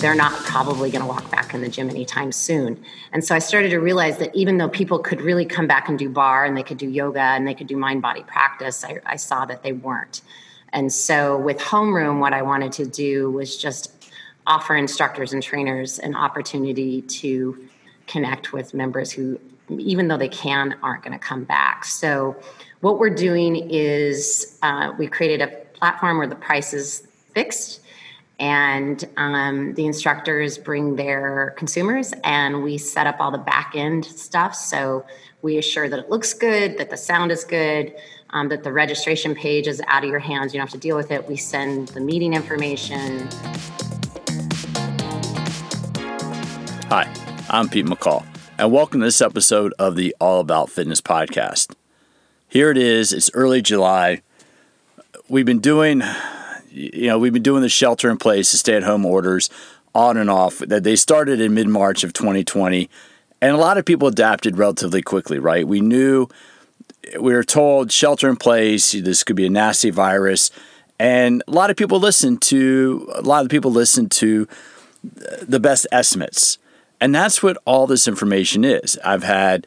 they're not probably going to walk back in the gym anytime soon. And so I started to realize that even though people could really come back and do barre and they could do yoga and they could do mind body practice, I, I saw that they weren't. And so with homeroom, what I wanted to do was just offer instructors and trainers an opportunity to connect with members who, even though they can, aren't going to come back. So what we're doing is uh, we created a platform where the price is fixed and um, the instructors bring their consumers and we set up all the back end stuff. So we assure that it looks good that the sound is good um, that the registration page is out of your hands. You don't have to deal with it. We send the meeting information. Hi i'm pete mccall and welcome to this episode of the all about fitness podcast. Here it is. It's early july. We've been doing you know, we've been doing the shelter in place, the stay at home orders on and off that they started in mid March of 2020. And a lot of people adapted relatively quickly, right? We knew, we were told shelter in place, this could be a nasty virus. And a lot of people listened to, a lot of people listened to uh, the best estimates. And that's what all this information is. I've had,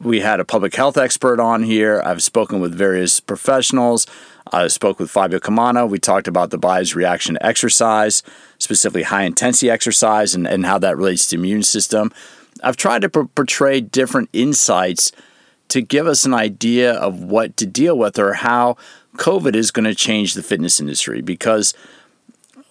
we had a public health expert on here. I've spoken with various professionals. I spoke with Fabio Comana. We talked about the body's reaction to exercise, specifically high intensity exercise, and, and how that relates to the immune system. I've tried to portray different insights to give us an idea of what to deal with or how COVID is going to change the fitness industry because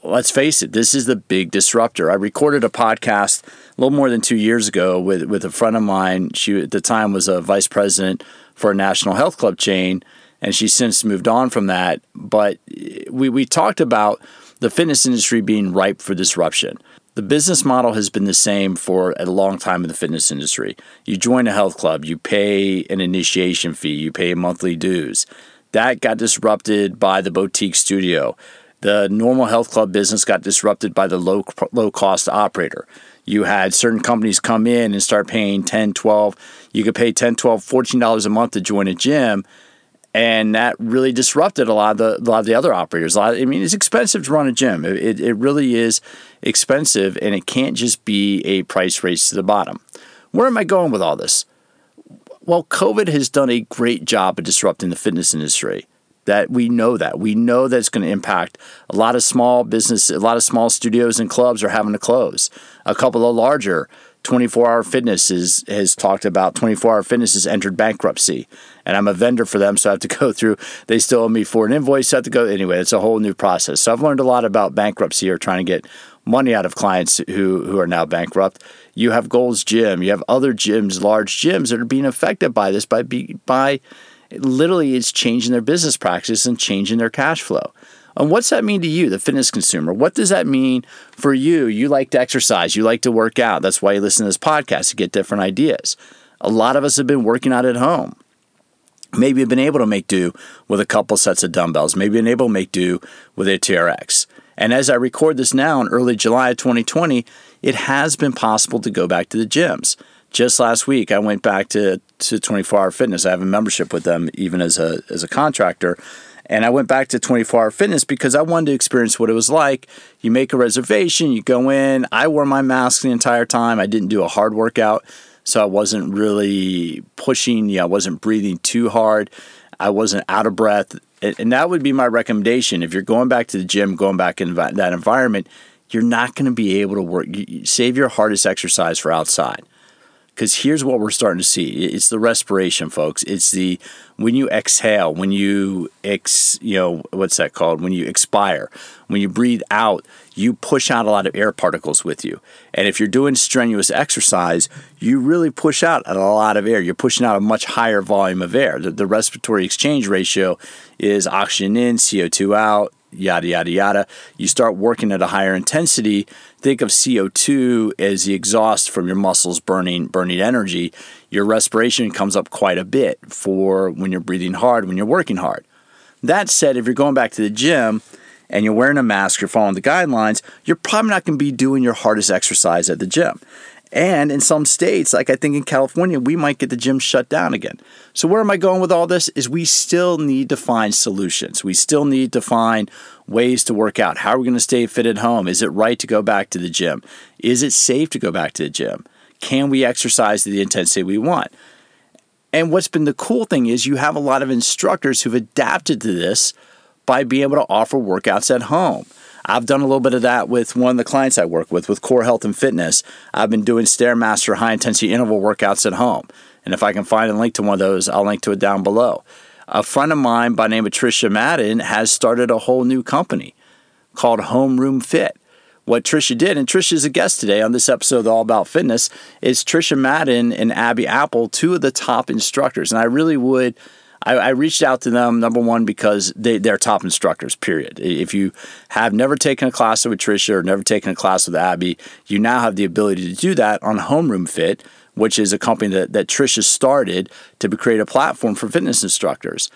let's face it, this is the big disruptor. I recorded a podcast a little more than two years ago with, with a friend of mine. She at the time was a vice president for a national health club chain and she's since moved on from that. But eh, we, we talked about the fitness industry being ripe for disruption. The business model has been the same for a long time in the fitness industry. You join a health club, you pay an initiation fee, you pay monthly dues. That got disrupted by the boutique studio. The normal health club business got disrupted by the low low cost operator. You had certain companies come in and start paying 10, 12, you could pay 10, 12, 14 dollars a month to join a gym and that really disrupted a lot of the a lot of the other operators. a Of, I mean, it's expensive to run a gym. It, it really is expensive, and it can't just be a price race to the bottom. Where am I going with all this? Well, COVID has done a great job of disrupting the fitness industry. That we know that we know that it's going to impact a lot of small business, a lot of small studios and clubs are having to close. A couple of larger 24 Hour Fitness is, has talked about 24 Hour Fitness has entered bankruptcy, and I'm a vendor for them, so I have to go through. They still owe me for an invoice. So I have to go anyway. It's a whole new process. So I've learned a lot about bankruptcy or trying to get money out of clients who who are now bankrupt. You have Gold's Gym. You have other gyms, large gyms that are being affected by this by by literally it's changing their business practices and changing their cash flow. And what's that mean to you, the fitness consumer? What does that mean for you? You like to exercise, you like to work out. That's why you listen to this podcast to get different ideas. A lot of us have been working out at home. Maybe you've been able to make do with a couple sets of dumbbells. Maybe been able to make do with a TRX. And as I record this now in early July of 2020, it has been possible to go back to the gyms. Just last week, I went back to, to 24 Hour Fitness. I have a membership with them, even as a, as a contractor. And I went back to 24 Hour Fitness because I wanted to experience what it was like. You make a reservation, you go in. I wore my mask the entire time. I didn't do a hard workout, so I wasn't really pushing. Yeah, I wasn't breathing too hard. I wasn't out of breath. And that would be my recommendation. If you're going back to the gym, going back in that environment, you're not going to be able to work. Save your hardest exercise for outside because here's what we're starting to see. It's the respiration folks. It's the when you exhale when you ex you know what's that called? When you expire when you breathe out you push out a lot of air particles with you. And if you're doing strenuous exercise you really push out a lot of air. You're pushing out a much higher volume of air. The, the respiratory exchange ratio is oxygen in co2 out yada, yada, yada. You start working at a higher intensity. Think of CO2 as the exhaust from your muscles burning, burning energy. Your respiration comes up quite a bit for when you're breathing hard, when you're working hard. That said, if you're going back to the gym and you're wearing a mask, you're following the guidelines, you're probably not going to be doing your hardest exercise at the gym. And in some states, like I think in California, we might get the gym shut down again. So, where am I going with all this? Is we still need to find solutions. We still need to find ways to work out. How are we going to stay fit at home? Is it right to go back to the gym? Is it safe to go back to the gym? Can we exercise to the intensity we want? And what's been the cool thing is you have a lot of instructors who've adapted to this by being able to offer workouts at home. I've done a little bit of that with one of the clients I work with, with Core Health and Fitness. I've been doing Stairmaster high intensity interval workouts at home. And if I can find a link to one of those, I'll link to it down below. A friend of mine by name of Tricia Madden has started a whole new company called Homeroom Fit. What Tricia did, and Tricia is a guest today on this episode of All About Fitness, is Tricia Madden and Abbie Appel, two of the top instructors. And I really would I, I, reached out to them number one because they, they're top instructors. Period. If you have never taken a class with Tricia or never taken a class with Abbie, you now have the ability to do that on Homeroom Fit, which is a company that, that Tricia started to create a platform for fitness instructors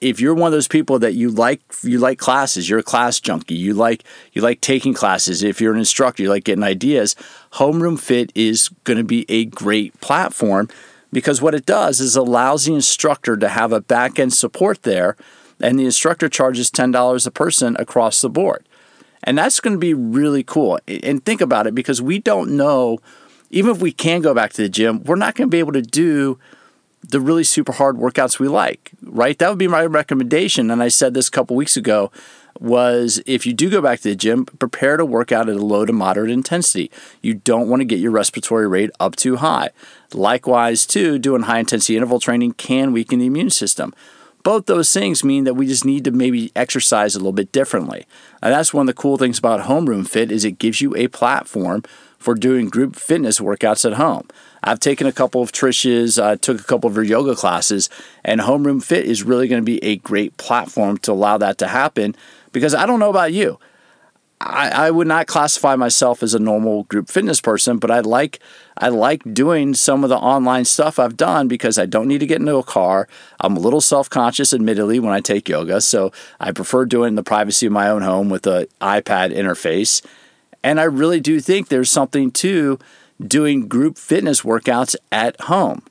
if you're one of those people that you like you like classes, you're a class junkie, you like you like taking classes, if you're an instructor, you like getting ideas, Homeroom Fit is going to be a great platform because what it does is allows the instructor to have a back end support there, and the instructor charges $10 a person across the board. And that's going to be really cool. And think about it because we don't know, even if we can go back to the gym, we're not going to be able to do the really super hard workouts we like, right? That would be my recommendation. And I said this a couple weeks ago was if you do go back to the gym, prepare to work out at a low to moderate intensity. You don't want to get your respiratory rate up too high. Likewise, too, doing high intensity interval training can weaken the immune system. Both those things mean that we just need to maybe exercise a little bit differently. And that's one of the cool things about Homeroom Fit is it gives you a platform for doing group fitness workouts at home. I've taken a couple of Trish's, uh, took a couple of her yoga classes, and Homeroom Fit is really going to be a great platform to allow that to happen because I don't know about you. I, I would not classify myself as a normal group fitness person, but I like I like doing some of the online stuff I've done because I don't need to get into a car. I'm a little self-conscious, admittedly, when I take yoga, so I prefer doing the privacy of my own home with the iPad interface. And I really do think there's something to doing group fitness workouts at home.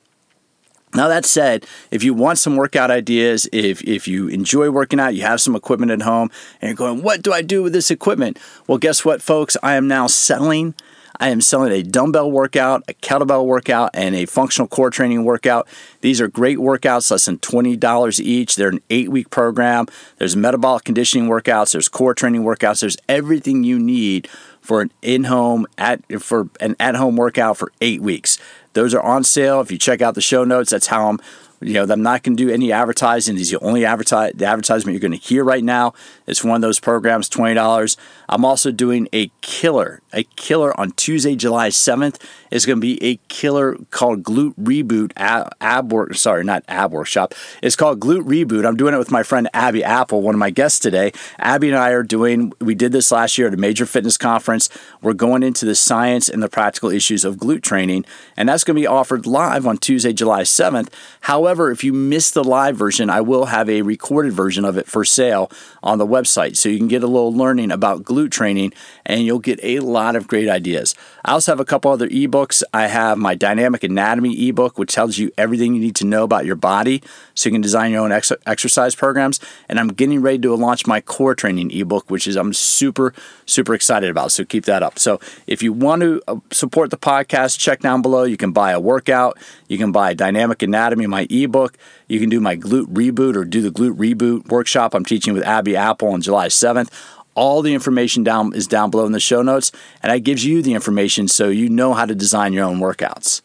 Now that said, if you want some workout ideas, if if you enjoy working out, you have some equipment at home, and you're going, "What do I do with this equipment?" Well, guess what, folks? I am now selling. I am selling a dumbbell workout, a kettlebell workout, and a functional core training workout. These are great workouts, less than $20 each. They're an eight week program. There's metabolic conditioning workouts, there's core training workouts, there's everything you need for an in-home at for an at-home workout for eight weeks. Those are on sale. If you check out the show notes, that's how I'm you know, I'm not going to do any advertising. These the only advertise the advertisement you're going to hear right now. It's one of those programs, twenty dollars. I'm also doing a killer, a killer on Tuesday, July 7th. It's going to be a killer called Glute Reboot ab, ab work. Sorry, not ab workshop. It's called Glute Reboot. I'm doing it with my friend Abbie Appel, one of my guests today. Abbie and I are doing. We did this last year at a major fitness conference. We're going into the science and the practical issues of glute training, and that's going to be offered live on Tuesday, July 7th. However However, if you missed the live version, I will have a recorded version of it for sale on the website. So you can get a little learning about glute training and you'll get a lot of great ideas. I also have a couple other ebooks. I have my Dynamic Anatomy ebook, which tells you everything you need to know about your body so you can design your own ex- exercise programs. And I'm getting ready to launch my core training ebook, which is I'm super, super excited about. So keep that up. So if you want to uh, support the podcast, check down below. You can buy a workout, you can buy Dynamic Anatomy, my ebook ebook. You can do my glute reboot or do the glute reboot workshop I'm teaching with Abbie Appel on July 7th. All the information down is down below in the show notes, and it gives you the information so you know how to design your own workouts.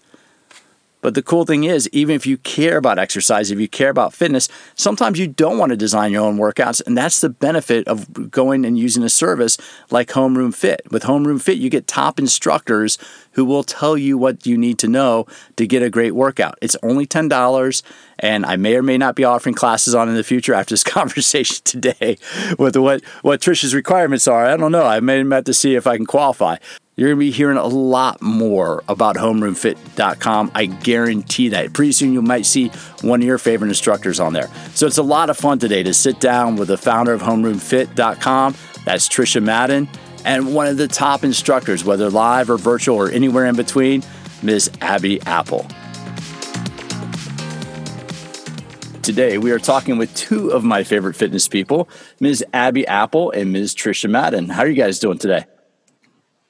But the cool thing is, even if you care about exercise, if you care about fitness, sometimes you don't want to design your own workouts. And that's the benefit of going and using a service like Homeroom Fit. With Homeroom Fit, you get top instructors who will tell you what you need to know to get a great workout. It's only $10, and I may or may not be offering classes on in the future after this conversation today with what, what Tricia's requirements are. I don't know. I may have to see if I can qualify. You're going to be hearing a lot more about homeroomfit.com. I guarantee that. Pretty soon you might see one of your favorite instructors on there. So it's a lot of fun today to sit down with the founder of homeroomfit.com. That's Tricia Madden and one of the top instructors, whether live or virtual or anywhere in between, Ms. Abbie Appel. Today, we are talking with two of my favorite fitness people, Ms. Abbie Appel and Ms. Tricia Madden. How are you guys doing today?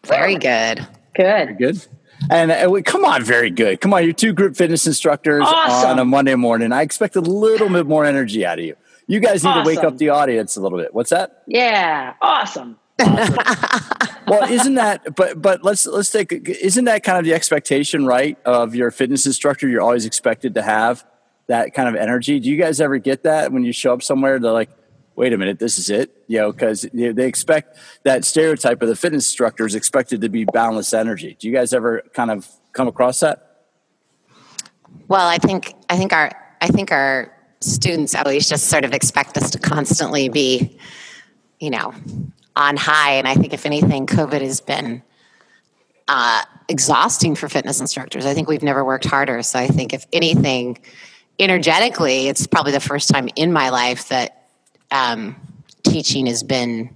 Very good. Good. Good. And uh, we, come on, very good. Come on, you're two group fitness instructors awesome. on a Monday morning. I expect a little bit more energy out of you. You guys need awesome. to wake up the audience a little bit. What's that? Yeah, awesome. awesome. well, isn't that? But but let's let's take. Isn't that kind of the expectation, right, of your fitness instructor? You're always expected to have that kind of energy. Do you guys ever get that when you show up somewhere? They're like, wait a minute, this is it, you know, because they expect that stereotype of the fitness instructor is expected to be boundless energy. Do you guys ever kind of come across that? Well, I think I think our I think our students always just sort of expect us to constantly be, you know, on high. And I think if anything, COVID has been uh, exhausting for fitness instructors. I think we've never worked harder. So I think if anything, energetically, it's probably the first time in my life that um, teaching has been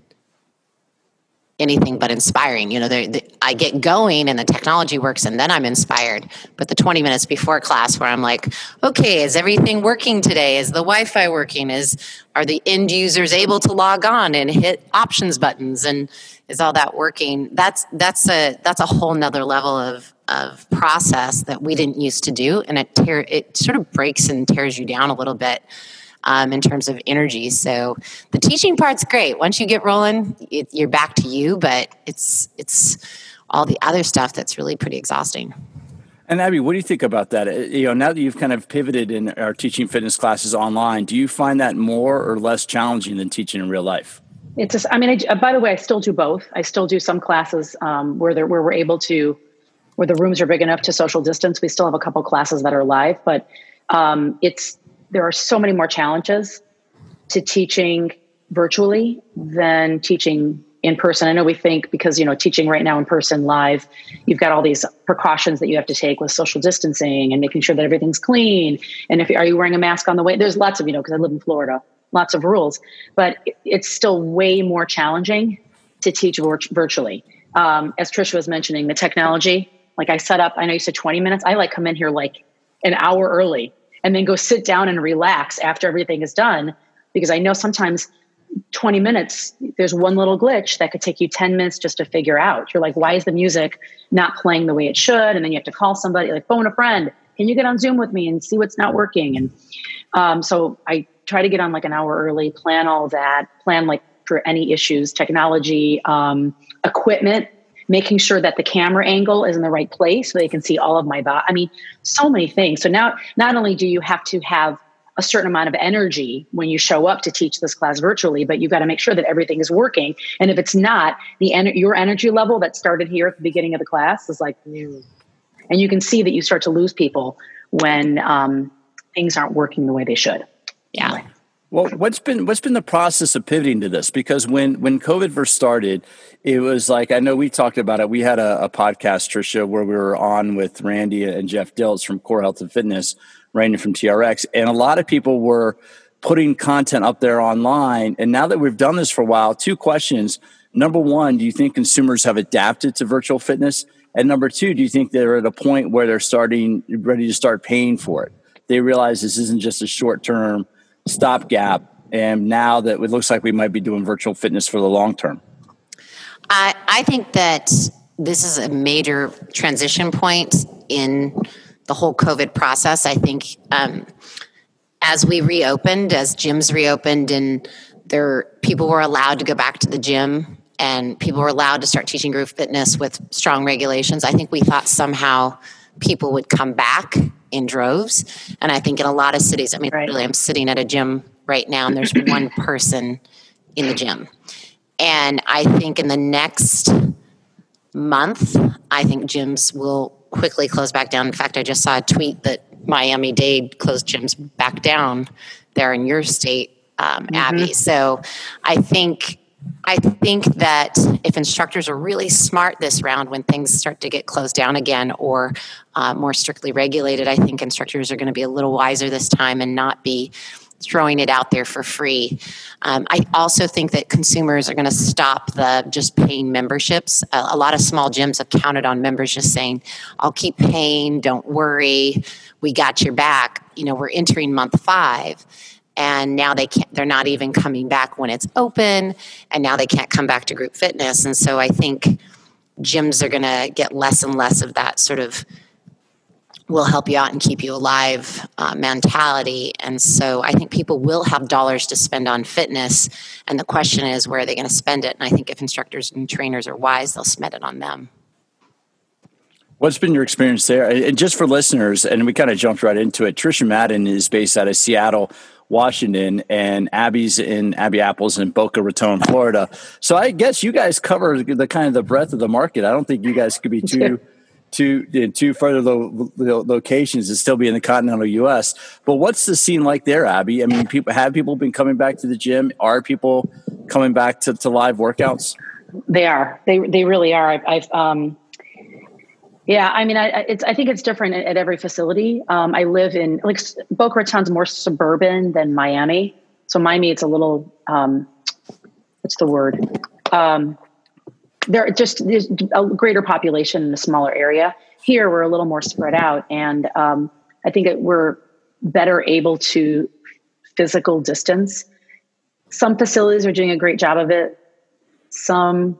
anything but inspiring. You know, I get going and the technology works, and then I'm inspired. But the 20 minutes before class, where I'm like, okay, is everything working today? Is the Wi-Fi working? Is are the end users able to log on and hit options buttons? And is all that working? That's that's a that's a whole nother level of of process that we didn't used to do, and it tear it sort of breaks and tears you down a little bit um, in terms of energy. So the teaching part's great. Once you get rolling, it, you're back to you, but it's it's all the other stuff that's really pretty exhausting. And Abbie, what do you think about that? Uh, you know, now that you've kind of pivoted in our teaching fitness classes online, do you find that more or less challenging than teaching in real life? It's just, I mean, I, by the way, I still do both. I still do some classes um, where there, where we're able to where the rooms are big enough to social distance. We still have a couple classes that are live, but um, it's there are so many more challenges to teaching virtually than teaching in person. I know we think because you know teaching right now in person live, you've got all these precautions that you have to take with social distancing and making sure that everything's clean. And if are you wearing a mask on the way? There's lots of you know because I live in Florida, lots of rules, but it's still way more challenging to teach virtually. Um, as Tricia was mentioning, the technology like I set up, I know you said 20 minutes. I like come in here like an hour early and then go sit down and relax after everything is done because I know sometimes 20 minutes, there's one little glitch that could take you 10 minutes just to figure out. You're like, why is the music not playing the way it should? And then you have to call somebody, like phone a friend. Can you get on Zoom with me and see what's not working? And um, so I try to get on like an hour early, plan all that, plan like for any issues, technology, um, equipment making sure that the camera angle is in the right place so they can see all of my body. I mean, so many things. So now, not only do you have to have a certain amount of energy when you show up to teach this class virtually, but you've got to make sure that everything is working. And if it's not, the en- your energy level that started here at the beginning of the class is like, and you can see that you start to lose people when um, things aren't working the way they should. Yeah. Anyway. Well, what's been what's been the process of pivoting to this? Because when when COVID first started, it was like I know we talked about it. We had a, a podcast, Tricia, where we were on with Randy and Jeff Dilts from Core Health and Fitness, Randy from TRX, and a lot of people were putting content up there online. And now that we've done this for a while, two questions. Number one, do you think consumers have adapted to virtual fitness? And number two, do you think they're at a point where they're starting ready to start paying for it? They realize this isn't just a short term stopgap and now that it looks like we might be doing virtual fitness for the long term? I, I think that this is a major transition point in the whole COVID process. I think um, as we reopened, as gyms reopened, and there people were allowed to go back to the gym, and people were allowed to start teaching group fitness with strong regulations. I think we thought somehow people would come back in droves. And I think in a lot of cities, I mean, right. really, I'm sitting at a gym right now and there's one person in the gym. And I think in the next month, I think gyms will quickly close back down. In fact, I just saw a tweet that Miami Dade closed gyms back down there in your state, um, mm-hmm. Abbie. So I think I think that if instructors are really smart this round when things start to get closed down again or uh, more strictly regulated, I think instructors are going to be a little wiser this time and not be throwing it out there for free. Um, I also think that consumers are going to stop the just paying memberships. A, a, lot of small gyms have counted on members just saying, I'll keep paying, don't worry, we got your back. You know, we're entering month five. And now they can't, they're not even coming back when it's open. And now they can't come back to group fitness. And so I think gyms are going to get less and less of that sort of will help you out and keep you alive uh, mentality. And so I think people will have dollars to spend on fitness. And the question is, where are they going to spend it? And I think if instructors and trainers are wise, they'll spend it on them. What's been your experience there? And just for listeners, and we kind of jumped right into it, Tricia Madden is based out of Seattle. Washington, and Abbie's in Abbie Appel's in Boca Raton, Florida. So I guess you guys cover the kind of the breadth of the market. I don't think you guys could be too two in two further lo- lo- locations and still be in the continental U.S. But what's the scene like there, Abbie? I mean, people have people been coming back to the gym? Are people coming back to, to live workouts? They are. They they really are. I've, I've um, yeah. I mean, I it's I think it's different at, at every facility. Um, I live in like Boca Raton's more suburban than Miami. So Miami, it's a little um, what's the word? Um, there just there's a greater population in a smaller area. Here, we're a little more spread out, and um, I think that we're better able to physical distance. Some facilities are doing a great job of it. Some,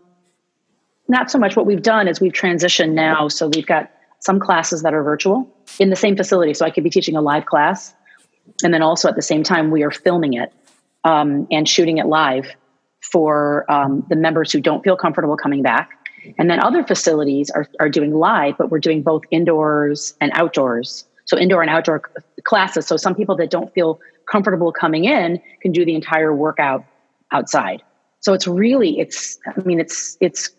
not so much. What we've done is we've transitioned now, so we've got some classes that are virtual in the same facility. So I could be teaching a live class, and then also at the same time we are filming it um, and shooting it live for um, the members who don't feel comfortable coming back. And then other facilities are, are doing live, but we're doing both indoors and outdoors. So indoor and outdoor classes. So some people that don't feel comfortable coming in can do the entire workout outside. So it's really, it's, I mean, it's, it's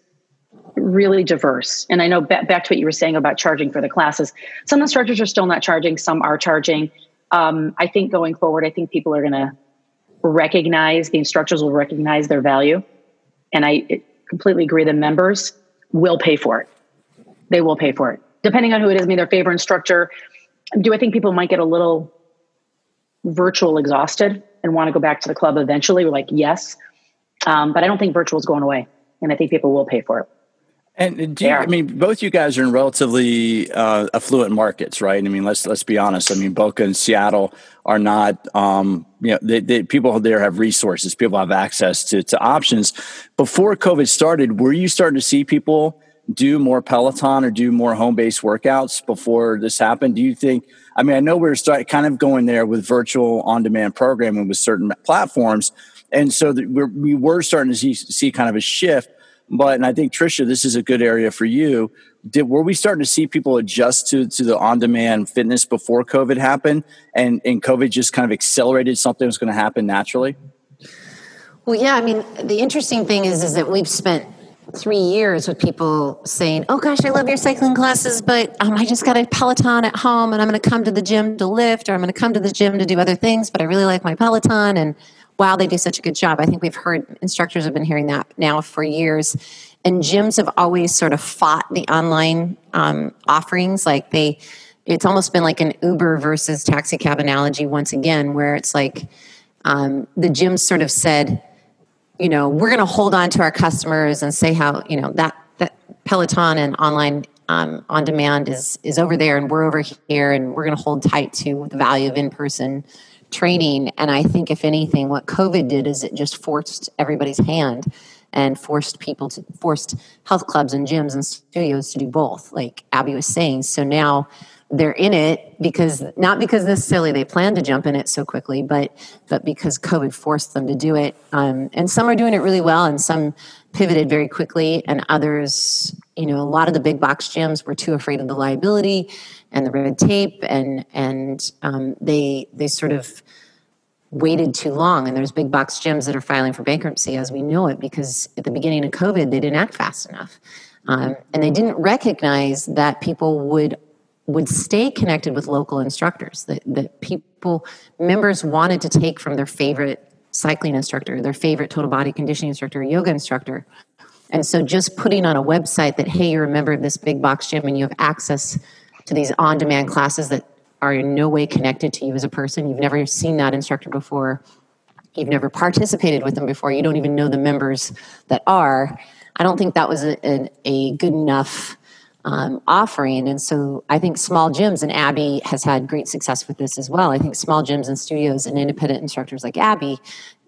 really diverse. And I know back, back to what you were saying about charging for the classes. Some instructors are still not charging, some are charging. Um, I think going forward, I think people are going to recognize the instructors will recognize their value. And i completely agree the members will pay for it. They will pay for it. Depending on who it is I mean their favorite instructor. Do i think people might get a little virtual exhausted and want to go back to the club eventually? We're like yes. Um, but i don't think virtual is going away. And i think people will pay for it and do you, I mean, both you guys are in relatively uh, affluent markets, right? I mean, let's let's be honest. I mean, Boca and Seattle are not, um, you know, they, they, people there have resources, people have access to to options. Before COVID started, were you starting to see people do more Peloton or do more home based workouts before this happened? Do you think? I mean, I know we are start, kind of going there with virtual on demand programming with certain platforms, and so we're, we were starting to see, see kind of a shift but and I think Tricia, this is a good area for you. Did were we starting to see people adjust to to the on demand fitness before COVID happened, and and COVID just kind of accelerated something that was going to happen naturally? Well, yeah. I mean, the interesting thing is is that we've spent three years with people saying, "Oh gosh, I love your cycling classes, but um, I just got a Peloton at home, and I'm going to come to the gym to lift, or I'm going to come to the gym to do other things, but I really like my Peloton." And wow, they do such a good job. I think we've heard instructors have been hearing that now for years. And gyms have always sort of fought the online um, offerings. Like they, it's almost been like an Uber versus taxi cab analogy once again, where it's like um, the gyms sort of said, you know, we're going to hold on to our customers and say how, you know, that, that Peloton and online um, on demand is is over there and we're over here and we're going to hold tight to the value of in person training. And I think, if anything, what COVID did is it just forced everybody's hand and forced people to forced health clubs and gyms and studios to do both, like Abbie was saying. So now they're in it because not because necessarily they plan to jump in it so quickly, but but because COVID forced them to do it. Um, and some are doing it really well, and some pivoted very quickly, and others, you know, a lot of the big box gyms were too afraid of the liability and the red tape, and and um, they they sort of waited too long. And there's big box gyms that are filing for bankruptcy as we know it because at the beginning of COVID they didn't act fast enough, um, and they didn't recognize that people would would stay connected with local instructors. That that people members wanted to take from their favorite cycling instructor, their favorite total body conditioning instructor, yoga instructor. And so just putting on a website that, hey, you're a member of this big box gym and you have access to these on demand classes that are in no way connected to you as a person. You've never seen that instructor before. You've never participated with them before. You don't even know the members that are. I don't think that was a, a, a good enough um, offering. And so I think small gyms, and Abbie has had great success with this as well. I think small gyms and studios and independent instructors like Abbie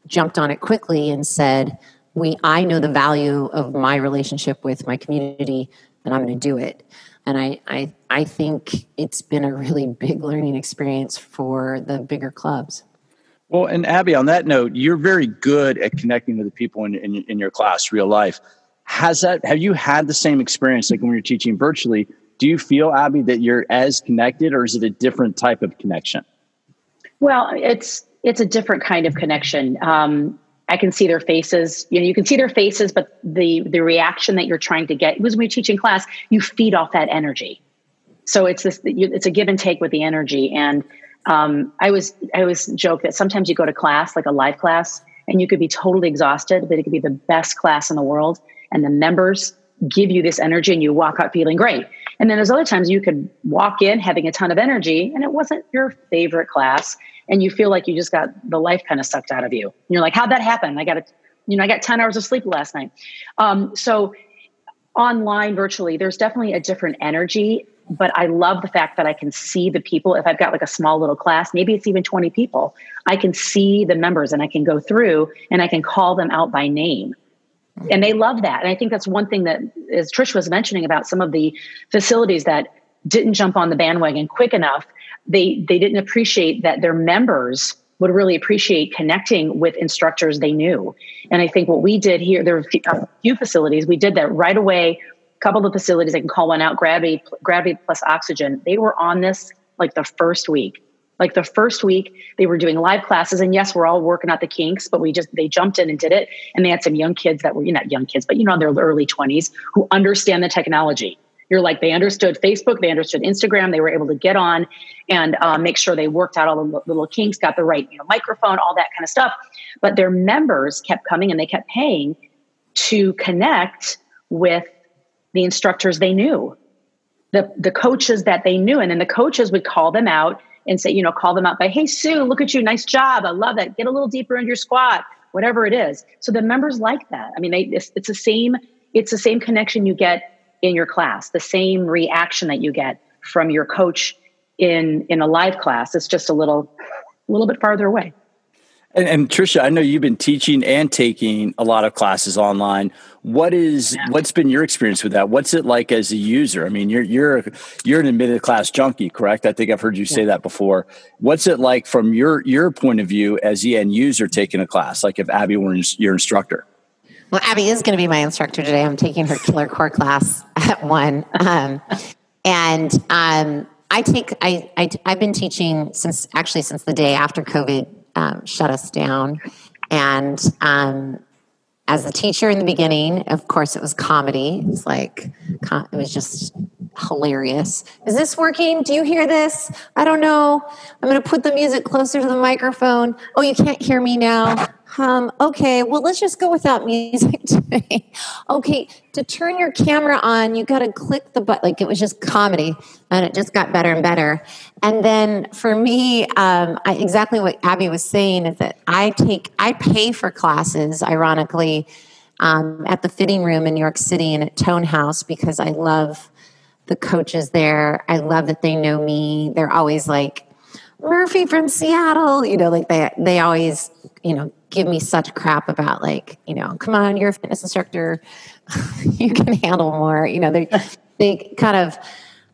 jumped on it quickly and said, we I know the value of my relationship with my community and I'm going to do it. And I, I, I think it's been a really big learning experience for the bigger clubs. Well, and Abbie, on that note, you're very good at connecting with the people in, in, in your class, real life. Has that, have you had the same experience like when you're teaching virtually? Do you feel, Abbie, that you're as connected or is it a different type of connection? Well, it's, it's a different kind of connection. Um, I can see their faces. You know, you can see their faces, but the the reaction that you're trying to get was when you're teaching class, you feed off that energy. So it's this. It's a give and take with the energy. And um, I was I always joke that sometimes you go to class like a live class, and you could be totally exhausted, but it could be the best class in the world, and the members give you this energy, and you walk out feeling great. And then there's other times you could walk in having a ton of energy, and it wasn't your favorite class, and you feel like you just got the life kind of sucked out of you. And you're like, how'd that happen? I got it, you know, I got 10 hours of sleep last night. Um, so online virtually, there's definitely a different energy, but I love the fact that I can see the people. If I've got like a small little class, maybe it's even 20 people, I can see the members and I can go through and I can call them out by name. And they love that. And I think that's one thing that, as Trish was mentioning about some of the facilities that didn't jump on the bandwagon quick enough they they didn't appreciate that their members would really appreciate connecting with instructors they knew. And I think what we did here, there were a few facilities, we did that right away. A couple of the facilities, I can call one out, Gravity, Gravity Plus Oxygen, they were on this like the first week. Like the first week, they were doing live classes, and yes, we're all working out the kinks, but we just they jumped in and did it. And they had some young kids that were, you know, not young kids, but you know, in their early 20s who understand the technology you're like they understood facebook they understood instagram they were able to get on and um, make sure they worked out all the little kinks got the right you know microphone all that kind of stuff. But their members kept coming and they kept paying to connect with the instructors they knew the the coaches that they knew. And then the coaches would call them out and say you know call them out by hey sue look at you nice job i love that get a little deeper into your squat whatever it is. So the members like that. I mean they it's, it's the same it's the same connection you get in your class, the same reaction that you get from your coach in in a live class. It's just a little a little bit farther away. And, and Tricia, I know you've been teaching and taking a lot of classes online. What is yeah. what's been your experience with that? What's it like as a user? I mean, you're you're you're an admitted class junkie, correct? I think I've heard you say that before. What's it like from your your point of view as the end user taking a class? Like if Abbie were your instructor. Well, Abbie is going to be my instructor today. I'm taking her killer core class at one. Um, and um, I take, I, I, have been teaching since actually since the day after COVID um, shut us down. And um, as a teacher in the beginning, of course, it was comedy. It was like, it was just hilarious. Is this working? Do you hear this? I don't know. I'm going to put the music closer to the microphone. Oh, you can't hear me now. Um, okay, well, let's just go without music today. okay, to turn your camera on, you got to click the button. Like it was just comedy, and it just got better and better. And then for me, um, I, exactly what Abbie was saying is that I take, I pay for classes, ironically, um, at the fitting room in New York City and at Tone House because I love the coaches there. I love that they know me. They're always like, Murphy from Seattle, you know, like they they always, you know, give me such crap about like, you know, come on, you're a fitness instructor, you can handle more. You know, they they kind of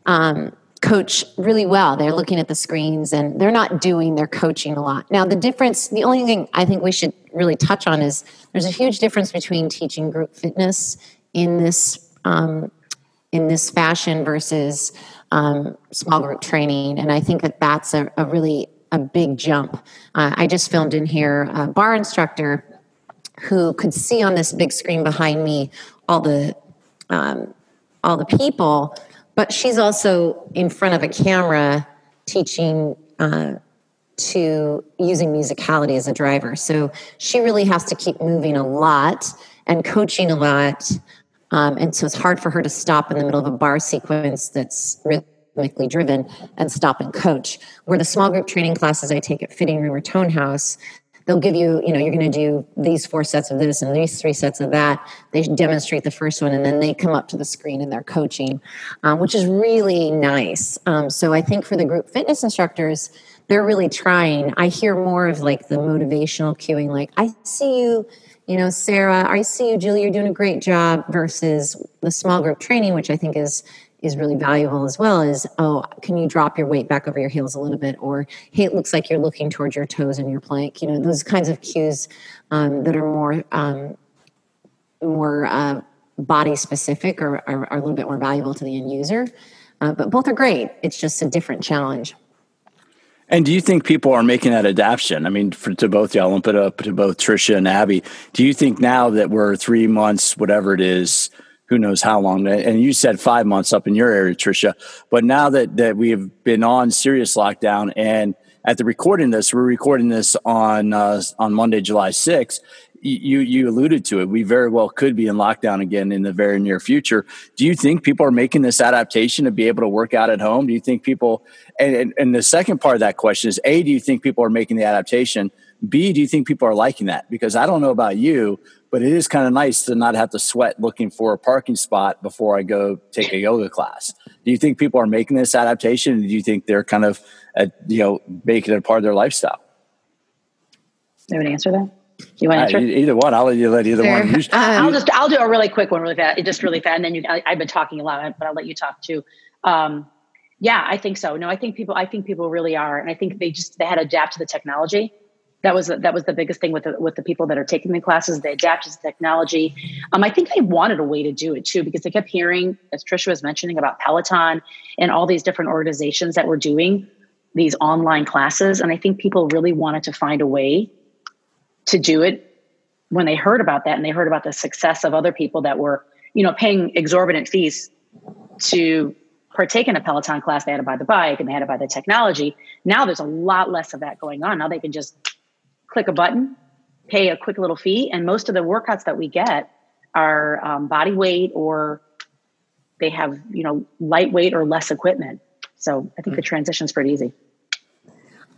um, coach really well. They're looking at the screens and they're not doing their coaching a lot. Now, the difference, the only thing I think we should really touch on is there's a huge difference between teaching group fitness in this um, in this fashion versus um, small group training, and I think that that's a, a really a big jump. Uh, I just filmed in here a barre instructor who could see on this big screen behind me all the um, all the people, but she's also in front of a camera teaching uh, to using musicality as a driver. So she really has to keep moving a lot and coaching a lot. Um, and so it's hard for her to stop in the middle of a barre sequence that's rhythmically driven and stop and coach. Where the small group training classes I take at Fitting Room or Tone House, they'll give you, you know, you're going to do these four sets of this and these three sets of that. They demonstrate the first one and then they come up to the screen and they're coaching, um, which is really nice. Um, so I think for the group fitness instructors, they're really trying. I hear more of like the motivational cueing, like, I see you, you know, Sarah, I see you, Julie, you're doing a great job, versus the small group training, which I think is is really valuable as well is oh can you drop your weight back over your heels a little bit? Or hey it looks like you're looking towards your toes in your plank you know those kinds of cues um, that are more um, more uh, body specific or are, are, a little bit more valuable to the end user. Uh, but both are great. It's just a different challenge and do you think people are making that adaptation? I mean, for, to both y'all, and put up to both Tricia and Abbie. Do you think now that we're three months, whatever it is, who knows how long. And you said five months up in your area, Tricia. But now that that we have been on serious lockdown, and at the recording this, we're recording this on uh, on Monday, July sixth. You you alluded to it. We very well could be in lockdown again in the very near future. Do you think people are making this adaptation to be able to work out at home? Do you think people? And, and, and the second part of that question is: A, do you think people are making the adaptation? B, do you think people are liking that? Because I don't know about you, but it is kind of nice to not have to sweat looking for a parking spot before I go take a yoga class. Do you think people are making this adaptation? do you think they're kind of, uh, you know, making it a part of their lifestyle? Want to answer that? You want to? Uh, either one. I'll let you let either one. Um, I'll just I'll do a really quick one, really fast, just really fast, and then you. I, have been talking a lot, but I'll let you talk too. Um, yeah, I think so. No, I think people. I think people really are, and I think they just they had to adapt to the technology that was that was the biggest thing with the, with the people that are taking the classes. They adapted to the technology. Um, I think they wanted a way to do it too because they kept hearing, as Tricia was mentioning, about Peloton and all these different organizations that were doing these online classes. And I think people really wanted to find a way to do it when they heard about that and they heard about the success of other people that were, you know, paying exorbitant fees to partake in a Peloton class. They had to buy the bike and they had to buy the technology. Now there's a lot less of that going on. Now they can just click a button, pay a quick little fee, and most of the workouts that we get are um, body weight or they have you know lightweight or less equipment. So I think the transition is pretty easy.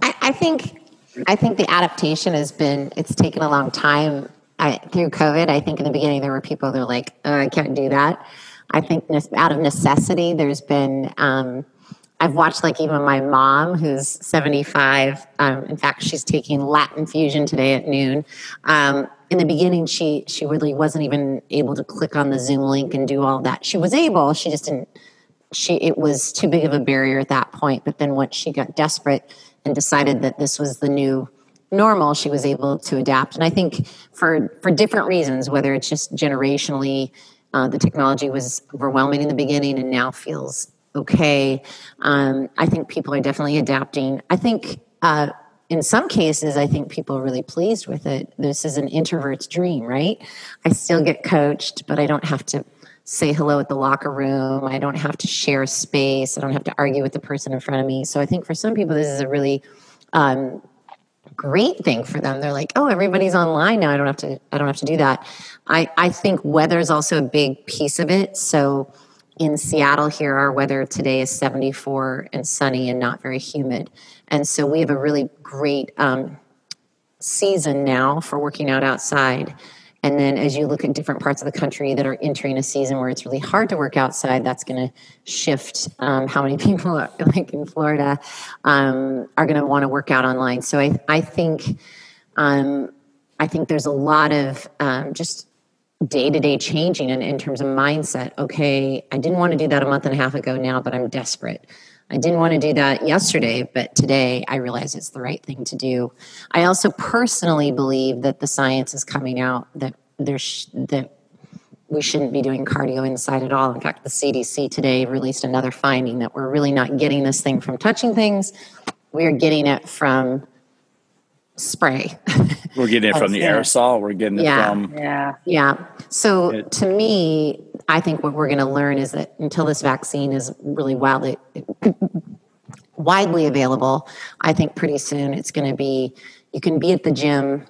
I, I, think I think the adaptation has been it's taken a long time. I, through COVID, I think in the beginning there were people that were like, oh, I can't do that. I think out of necessity, there's been um, I've watched like even my mom, who's 75. Um, in fact, she's taking Latin fusion today at noon. Um, in the beginning, she she really wasn't even able to click on the Zoom link and do all that. She was able, she just didn't. She it was too big of a barrier at that point. But then once she got desperate and decided that this was the new normal, she was able to adapt. And I think for for different reasons, whether it's just generationally, uh, the technology was overwhelming in the beginning and now feels okay. Um, I think people are definitely adapting. I think uh, in some cases, I think people are really pleased with it. This is an introvert's dream, right? I still get coached, but I don't have to say hello at the locker room. I don't have to share space. I don't have to argue with the person in front of me. So I think for some people, this is a really um, great thing for them. They're like, oh, everybody's online now. I don't have to. I don't have to do that. I I think weather is also a big piece of it. So in Seattle here, our weather today is 74 and sunny and not very humid. And so we have a really great um, season now for working out outside. And then as you look at different parts of the country that are entering a season where it's really hard to work outside, that's going to shift um, how many people, are, like in Florida, um, are going to want to work out online. So I, I think, um, I think there's a lot of um, just day to day changing in, in terms of mindset. Okay, I didn't want to do that a month and a half ago now, but I'm desperate. I didn't want to do that yesterday, but today I realize it's the right thing to do. I also personally believe that the science is coming out that there's that we shouldn't be doing cardio inside at all. In fact, the CDC today released another finding that we're really not getting this thing from touching things. We are getting it from spray. We're getting it from the aerosol. We're getting it yeah. from yeah, yeah. So it, to me, I think what we're going to learn is that until this vaccine is really widely widely available, I think pretty soon it's going to be you can be at the gym,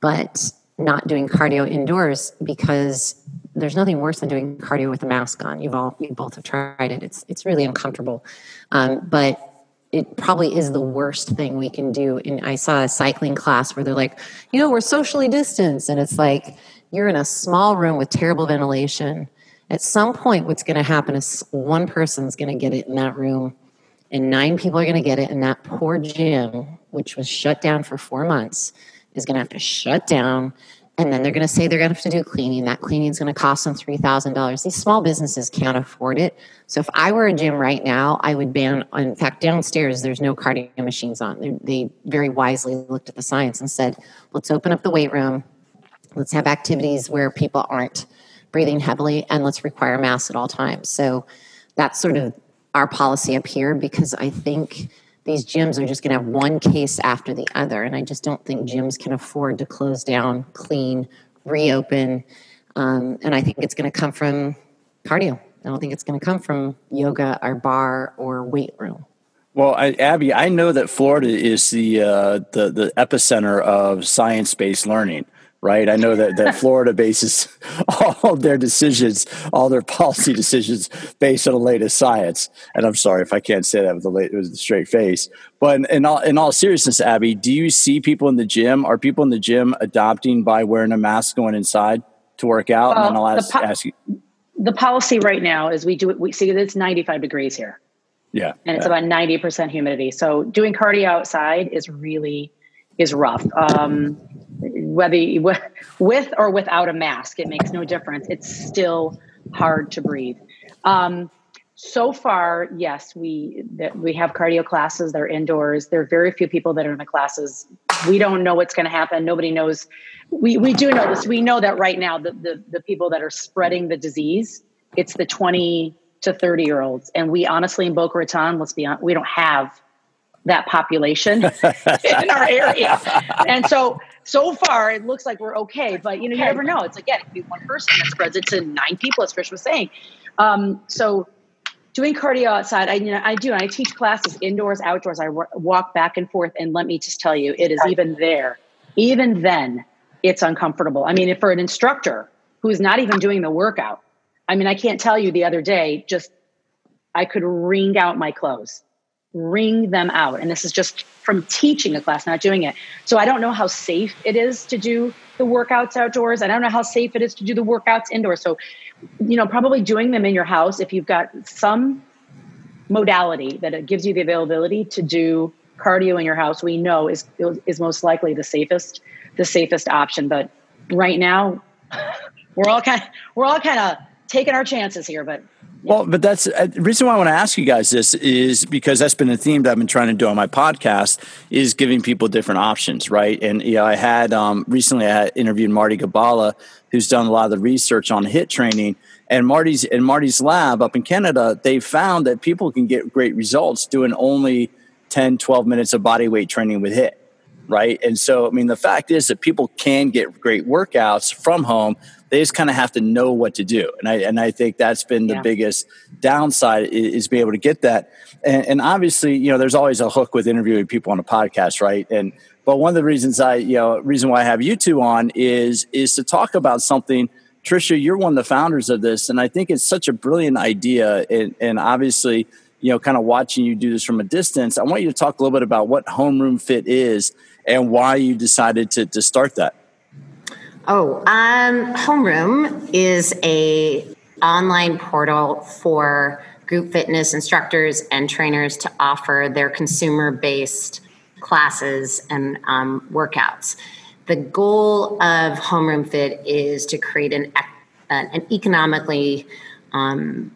but not doing cardio indoors because there's nothing worse than doing cardio with a mask on. You've all, you both have tried it. It's, it's really uncomfortable. Um, but it probably is the worst thing we can do. And I saw a cycling class where they're like, you know, we're socially distanced. And it's like, you're in a small room with terrible ventilation. At some point, what's going to happen is one person's going to get it in that room, and nine people are going to get it. And that poor gym, which was shut down for four months, is going to have to shut down and then they're mm. going to say they're going to have to do cleaning. That cleaning is going to cost them $3,000. These small businesses can't afford it. So if I were a gym right now, I would ban, in fact, downstairs, there's no cardio machines on. They, they very wisely looked at the science and said, let's open up the weight room. Let's have activities where people aren't breathing heavily and let's require masks at all times. So that's sort of our policy up here because I think these gyms are just going to have one case after the other. And I just don't think gyms can afford to close down, clean, reopen. Um, and I think it's going to come from cardio. I don't think it's going to come from yoga or barre or weight room. Well, I, Abbie, I know that Florida is the uh, the the epicenter of science based learning right? I know that, that Florida bases all their decisions, all their policy decisions based on the latest science. And I'm sorry if I can't say that with, the late, with a straight face. But in, in, all, in all seriousness, Abbie, do you see people in the gym? Are people in the gym adopting by wearing a mask going inside to work out? and then I'll ask, the po- ask you. The policy right now is we do it, we see that it's 95 degrees here. Yeah. And it's yeah. about 90% humidity. So doing cardio outside is really, is rough. Um, whether with or without a mask, it makes no difference. It's still hard to breathe. Um, so far, yes, we that we have cardio classes. They're indoors. There are very few people that are in the classes. We don't know what's going to happen. Nobody knows. We we do know this. We know that right now the, the the people that are spreading the disease, it's the twenty to thirty year olds, and we honestly in Boca Raton, let's be honest, we don't have that population in our area. And so so far it looks like we're okay, but you know, you never know. It's again, it could be one person that spreads it to nine people, as Trish was saying. Um, so doing cardio outside, I you know I do. I teach classes indoors, outdoors. I walk back and forth, and let me just tell you, it is even there, even then, it's uncomfortable. I mean, for an instructor who's not even doing the workout, I mean, I can't tell you the other day, just I could wring out my clothes wring them out. And this is just from teaching a class, not doing it. So I don't know how safe it is to do the workouts outdoors. I don't know how safe it is to do the workouts indoors. So, you know, probably doing them in your house if you've got some modality that it gives you the availability to do cardio in your house, we know is is most likely the safest the safest option. But right now, we're all kind of, we're all kind of taking our chances here, but well, but that's uh, the reason why I want to ask you guys this is because that's been a theme that I've been trying to do on my podcast is giving people different options, right? And you know, I had um, recently I interviewed Marty Gibala, who's done a lot of the research on HIIT training, and Marty's in Marty's lab up in Canada, they found that people can get great results doing only 10, 12 minutes of body weight training with HIIT, right? And so, I mean, the fact is that people can get great workouts from home. They just kind of have to know what to do, and I and I think that's been the yeah. biggest downside is, is be able to get that. And, and, obviously, you know, there's always a hook with interviewing people on a podcast, right? And but one of the reasons I, you know, reason why I have you two on is is to talk about something. Tricia, you're one of the founders of this, and I think it's such a brilliant idea. And, and obviously, you know, kind of watching you do this from a distance, I want you to talk a little bit about what Homeroom Fit is and why you decided to, to start that. Oh, um, Homeroom is a online portal for group fitness instructors and trainers to offer their consumer based classes and um, workouts. The goal of Homeroom Fit is to create an, an economically um,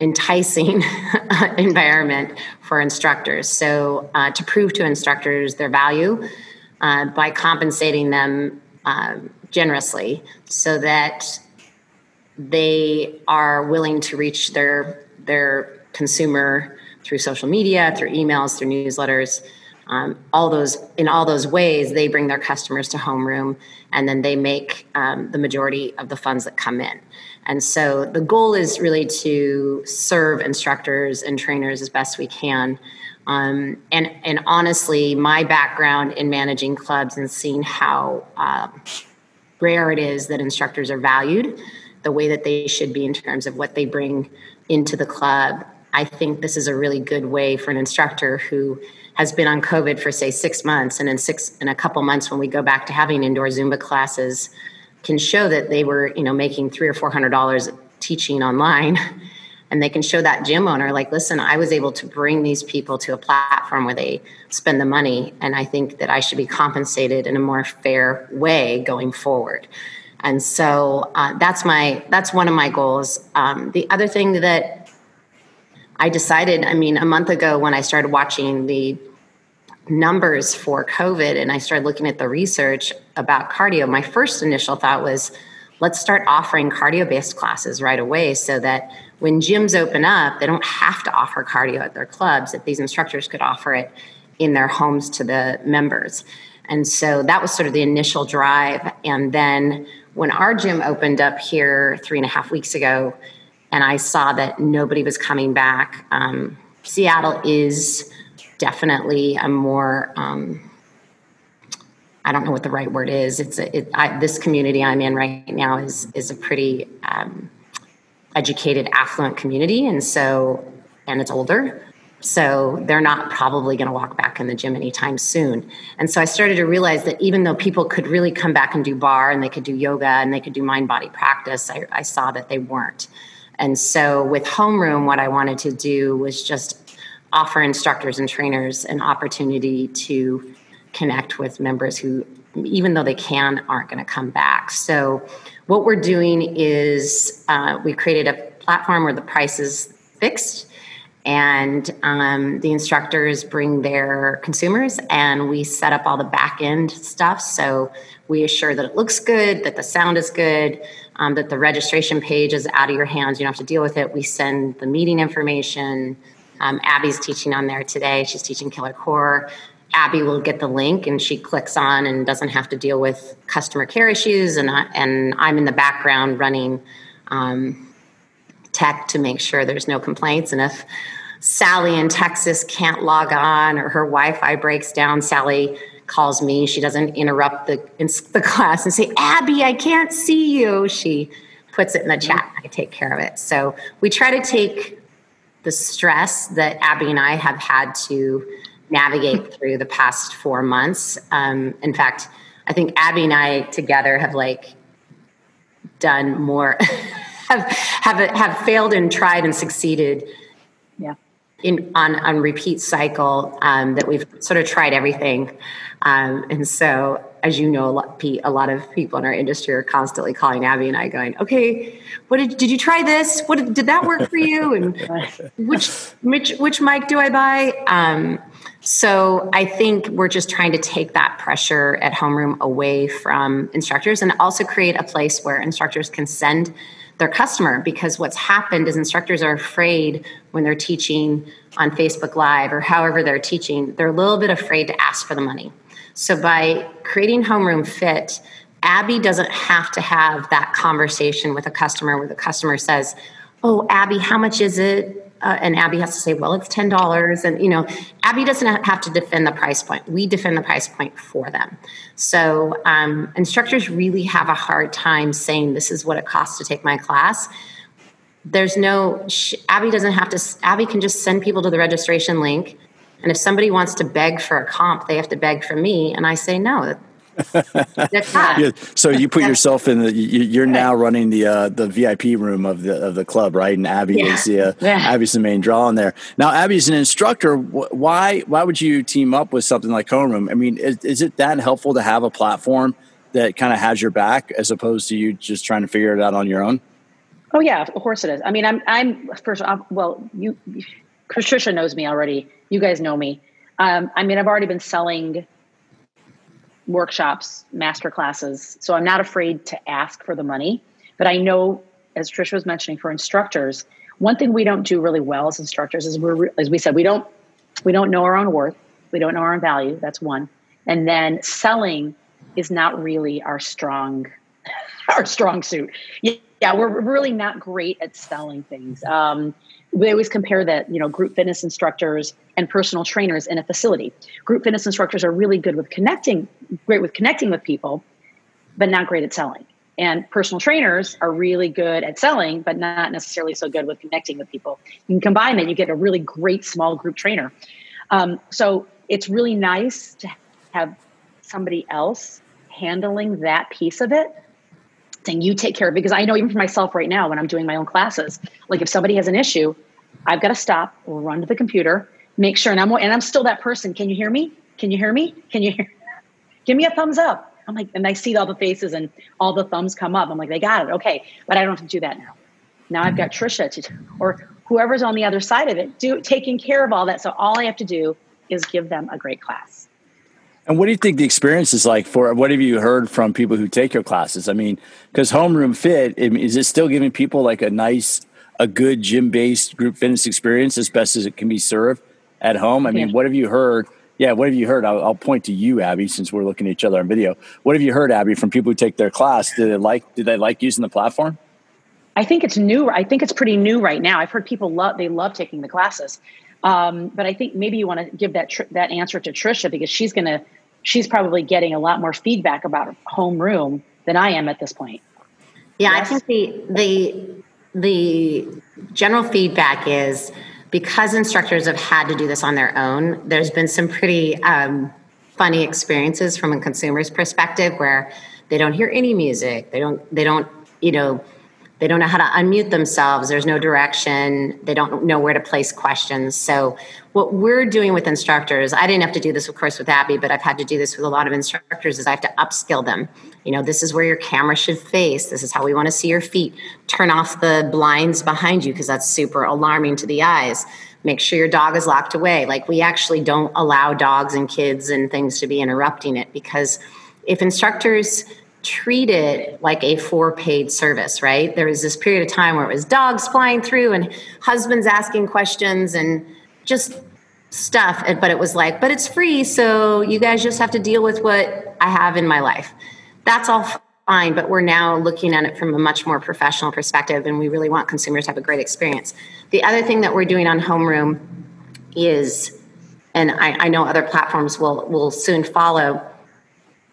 enticing environment for instructors. So, uh, to prove to instructors their value uh, by compensating them uh, generously so that they are willing to reach their, their consumer through social media, through emails, through newsletters. Um, all those in all those ways, they bring their customers to homeroom, and then they make um, the majority of the funds that come in. And so the goal is really to serve instructors and trainers as best we can. Um, and, and honestly, my background in managing clubs and seeing how um, rare it is that instructors are valued the way that they should be in terms of what they bring into the club. I think this is a really good way for an instructor who has been on COVID for say six months, and in six in a couple months when we go back to having indoor Zumba classes, can show that they were you know making three or four hundred dollars teaching online. And they can show that gym owner, like, listen, I was able to bring these people to a platform where they spend the money. And I think that I should be compensated in a more fair way going forward and so uh, that's my that's one of my goals um, the other thing that i decided i mean a month ago when i started watching the numbers for covid and i started looking at the research about cardio my first initial thought was let's start offering cardio based classes right away so that when gyms open up they don't have to offer cardio at their clubs that these instructors could offer it in their homes to the members. And so that was sort of the initial drive. And then when our gym opened up here three and a half weeks ago, and I saw that nobody was coming back, um, Seattle is definitely a more um, I don't know what the right word is. It's a, it, I, this community I'm in right now is is a pretty um, educated, affluent community, and so and it's older. So they're not probably going to walk back in the gym anytime soon. And so I started to realize that even though people could really come back and do barre and they could do yoga and they could do mind body practice, I, I saw that they weren't. And so with homeroom, what I wanted to do was just offer instructors and trainers an opportunity to connect with members who, even though they can, aren't going to come back. So what we're doing is uh, we created a platform where the price is fixed and um, the instructors bring their consumers and we set up all the back end stuff. So we assure that it looks good that the sound is good um, that the registration page is out of your hands. You don't have to deal with it. We send the meeting information. Um, abbie's teaching on there today. She's teaching killer core. Abbie will get the link and she clicks on and doesn't have to deal with customer care issues and, I, and i'm in the background running um, tech to make sure there's no complaints. And if Sally in Texas can't log on or her Wi Fi breaks down, Sally calls me. She doesn't interrupt the, the class and say, Abbie, I can't see you. She puts it in the chat. I take care of it. So we try to take the stress that Abbie and I have had to navigate through the past four months. Um, in fact, I think Abbie and I together have like done more have have have failed and tried and succeeded. In on on repeat cycle um, that we've sort of tried everything, um, and so as you know, a lot, Pete, a lot of people in our industry are constantly calling Abbie and I, going, "Okay, what did did you try this? What did, did that work for you? And which which which mic do I buy?" Um, so I think we're just trying to take that pressure at homeroom away from instructors, and also create a place where instructors can send their customer because what's happened is instructors are afraid when they're teaching on Facebook Live or however they're teaching, they're a little bit afraid to ask for the money. So by creating Homeroom Fit, Abbie doesn't have to have that conversation with a customer where the customer says, Oh, Abbie, how much is it? Uh, and Abbie has to say, well, it's ten dollars, and you know, Abbie doesn't have to defend the price point. We defend the price point for them. So um, instructors really have a hard time saying this is what it costs to take my class. There's no Abbie doesn't have to. Abbie can just send people to the registration link, and if somebody wants to beg for a comp, they have to beg from me, and I say no. Yeah, so you put yourself in the. You, are now running the uh, the VIP room of the of the club, right? And Abbie yeah. is the uh, yeah. Abbie's the main draw in there. Now, Abbie's an instructor. Why why would you team up with something like Homeroom? I mean, is, is it that helpful to have a platform that kind of has your back as opposed to you just trying to figure it out on your own? Oh yeah, of course it is. I mean, I'm I'm first. I'm, well, you, Patricia knows me already. You guys know me. Um, I mean, I've already been selling workshops, master classes. So I'm not afraid to ask for the money. But I know, as Tricia was mentioning, for instructors, one thing we don't do really well as instructors is we're, as we said, we don't we don't know our own worth, we don't know our own value. That's one, and then selling is not really our strong our strong suit. Yeah, we're really not great at selling things. Um, we always compare that you know group fitness instructors and personal trainers in a facility group fitness instructors are really good with connecting great with connecting with people but not great at selling. And personal trainers are really good at selling, but not necessarily so good with connecting with people. You can combine that, you get a really great small group trainer. Um, so it's really nice to have somebody else handling that piece of it saying you take care of because i know even for myself right now when i'm doing my own classes like if somebody has an issue i've got to stop run to the computer make sure and i'm and i'm still that person. Can you hear me? Can you hear me? Can you hear give me a thumbs up. I'm like and i see all the faces and all the thumbs come up. I'm like they got it. Okay. But i don't have to do that now. Now i've got tricia to or whoever's on the other side of it do taking care of all that. So all i have to do is give them a great class. And what do you think the experience is like for? What have you heard from people who take your classes? I mean, because homeroom fit is it still giving people like a nice, a good gym based group fitness experience as best as it can be served at home? I mean, yeah. what have you heard? Yeah, what have you heard? I'll, I'll, point to you, Abbie, since we're looking at each other on video. What have you heard, Abbie, from people who take their class? Do they like? Do they like using the platform? I think it's new. I think it's pretty new right now. I've heard people love they love taking the classes. Um, but I think maybe you want to give that tr- that answer to Tricia because she's going to she's probably getting a lot more feedback about homeroom than I am at this point. Yeah, yes? I think the the the general feedback is because instructors have had to do this on their own. There's been some pretty um, funny experiences from a consumer's perspective where they don't hear any music. They don't. They don't. You know they don't know how to unmute themselves. There's no direction. They don't know where to place questions. So, what we're doing with instructors, I didn't have to do this, of course, with Abby, but I've had to do this with a lot of instructors, is I have to upskill them. You know, this is where your camera should face. This is how we want to see your feet. Turn off the blinds behind you because that's super alarming to the eyes. Make sure your dog is locked away. Like, we actually don't allow dogs and kids and things to be interrupting it because if instructors treat it like a for paid service, right? There was this period of time where it was dogs flying through and husbands asking questions and just stuff. But it was like, but it's free. So you guys just have to deal with what I have in my life. That's all fine. But we're now looking at it from a much more professional perspective. And we really want consumers to have a great experience. The other thing that we're doing on Homeroom is, and I, I know other platforms will, will soon follow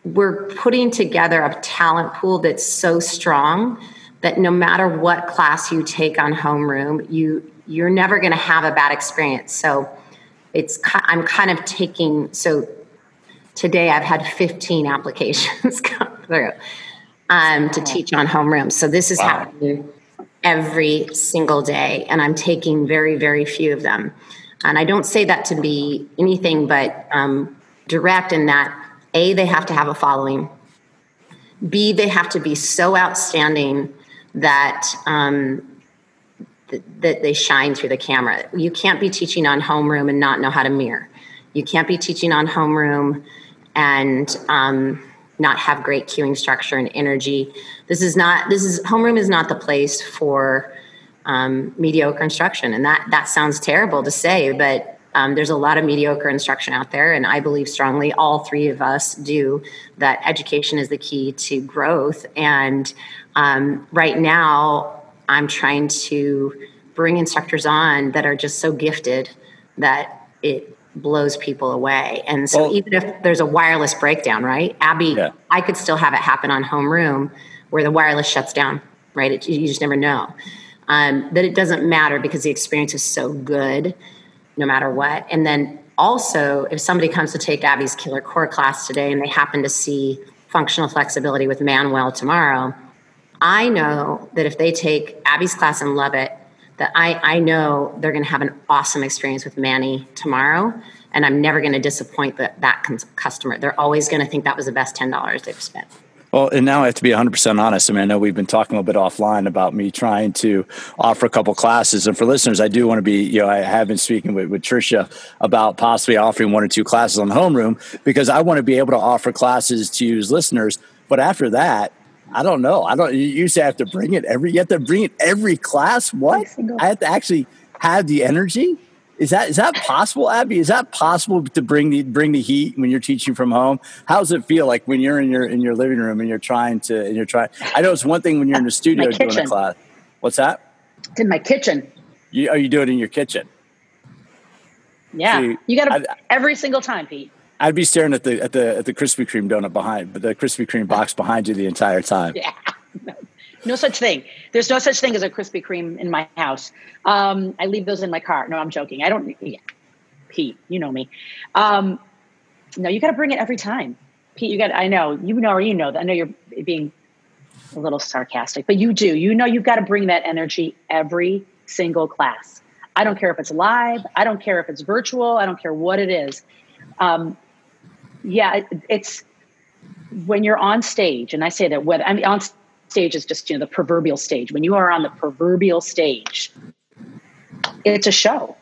we're putting together a talent pool that's so strong that no matter what class you take on homeroom, you you're never going to have a bad experience. So it's I'm kind of taking so today I've had 15 applications come through um, to teach on homeroom. So this is wow. happening every single day, and I'm taking very very few of them. And I don't say that to be anything but um, direct in that a, they have to have a following. B, they have to be so outstanding that um, th- that they shine through the camera. You can't be teaching on homeroom and not know how to mirror. You can't be teaching on homeroom and um, not have great cueing structure and energy. This is not. This is homeroom is not the place for um, mediocre instruction, and that that sounds terrible to say, but um, there's a lot of mediocre instruction out there, and I believe strongly, all three of us do, that education is the key to growth. And um, right now, I'm trying to bring instructors on that are just so gifted that it blows people away. And so, well, even if there's a wireless breakdown, right? Abbie, yeah. I could still have it happen on homeroom where the wireless shuts down, right? It, you just never know. Um, that it doesn't matter because the experience is so good no matter what. And then also, if somebody comes to take Abbie's Killer Core class today and they happen to see functional flexibility with Manuel tomorrow, I know that if they take Abbie's class and love it, that I, I know they're going to have an awesome experience with Manny tomorrow. And I'm never going to disappoint that, that customer. They're always going to think that was the best $10 they've spent. Well, and now I have to be 100% honest. I mean, I know we've been talking a little bit offline about me trying to offer a couple classes. And for listeners, I do want to be, you know, I have been speaking with, with Tricia about possibly offering one or two classes on the homeroom because I want to be able to offer classes to use listeners. But after that, I don't know. I don't, you used to have to bring it every, you have to bring it every class. What? I have to actually have the energy is that is that possible, Abbie? Is that possible to bring the bring the heat when you're teaching from home? How does it feel like when you're in your in your living room and you're trying to and you're trying? I know it's one thing when you're in the studio doing a class. What's that? It's in my kitchen. You, are you doing it in your kitchen? Yeah, See, you got to every single time, Pete. I'd be staring at the at the at the Krispy Kreme donut behind, but the Krispy Kreme box behind you the entire time. Yeah, no, such thing. There's no such thing as a Krispy Kreme in my house. Um, I leave those in my car. No, I'm joking. I don't. Yeah, Pete, you know me. Um, no, you got to bring it every time, Pete. You got. I know you know, you know that. I know you're being a little sarcastic, but you do. You know, you've got to bring that energy every single class. I don't care if it's live. I don't care if it's virtual. I don't care what it is. Um, yeah, it, it's when you're on stage, and I say that whether I mean on stage is just you know the proverbial stage. When you are on the proverbial stage, it's a show.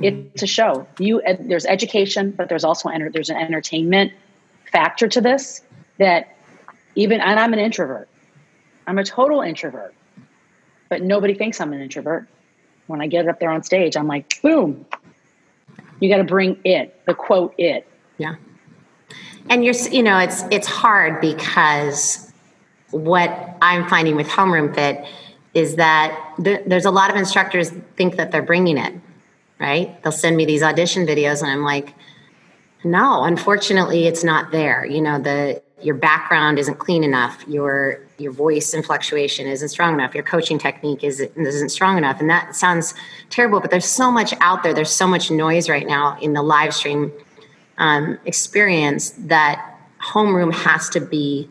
It's a show. You there's education, but there's also enter, there's an entertainment factor to this that even and I'm an introvert. I'm a total introvert, but nobody thinks I'm an introvert. When I get up there on stage, I'm like, boom. You got to bring it, the quote it. Yeah. And you're, you know, it's it's hard because what I'm finding with homeroom fit is that there's a lot of instructors think that they're bringing it, right? They'll send me these audition videos, and I'm like, no, unfortunately, it's not there. You know, the your background isn't clean enough. Your your voice and fluctuation isn't strong enough. Your coaching technique isn't, isn't strong enough. And that sounds terrible, but there's so much out there. There's so much noise right now in the live stream um, experience that homeroom has to be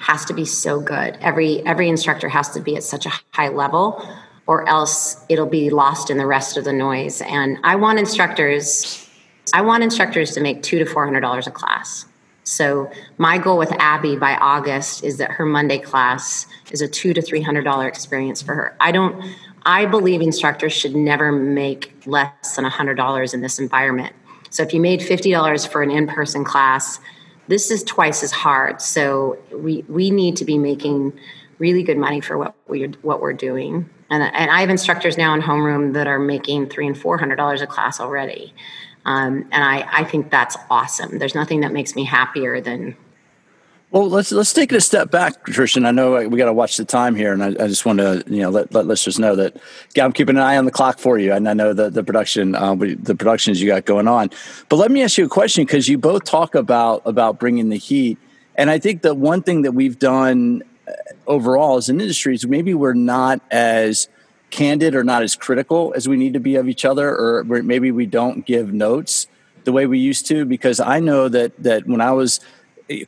has to be so good. Every every instructor has to be at such a high level or else it'll be lost in the rest of the noise. And I want instructors I want instructors to make two to four hundred dollars a class. So my goal with Abbie by August is that her Monday class is a two to three hundred dollar experience for her. I don't I believe instructors should never make less than $100 in this environment. So if you made $50 for an in-person class, this is twice as hard. So we we need to be making really good money for what we're what we're doing. And, and I have instructors now in homeroom that are making three and four hundred dollars a class already. Um, and I, I think that's awesome. There's nothing that makes me happier than well, let's let's take it a step back, Tristan. I know we got to watch the time here, and I, I, just want to you know let, let listeners know that yeah, I'm keeping an eye on the clock for you, and I know the the production uh, the productions you got going on. But let me ask you a question because you both talk about about bringing the heat, and I think the one thing that we've done uh, overall as an industry is maybe we're not as candid or not as critical as we need to be of each other, or maybe we don't give notes the way we used to. Because I know that that when I was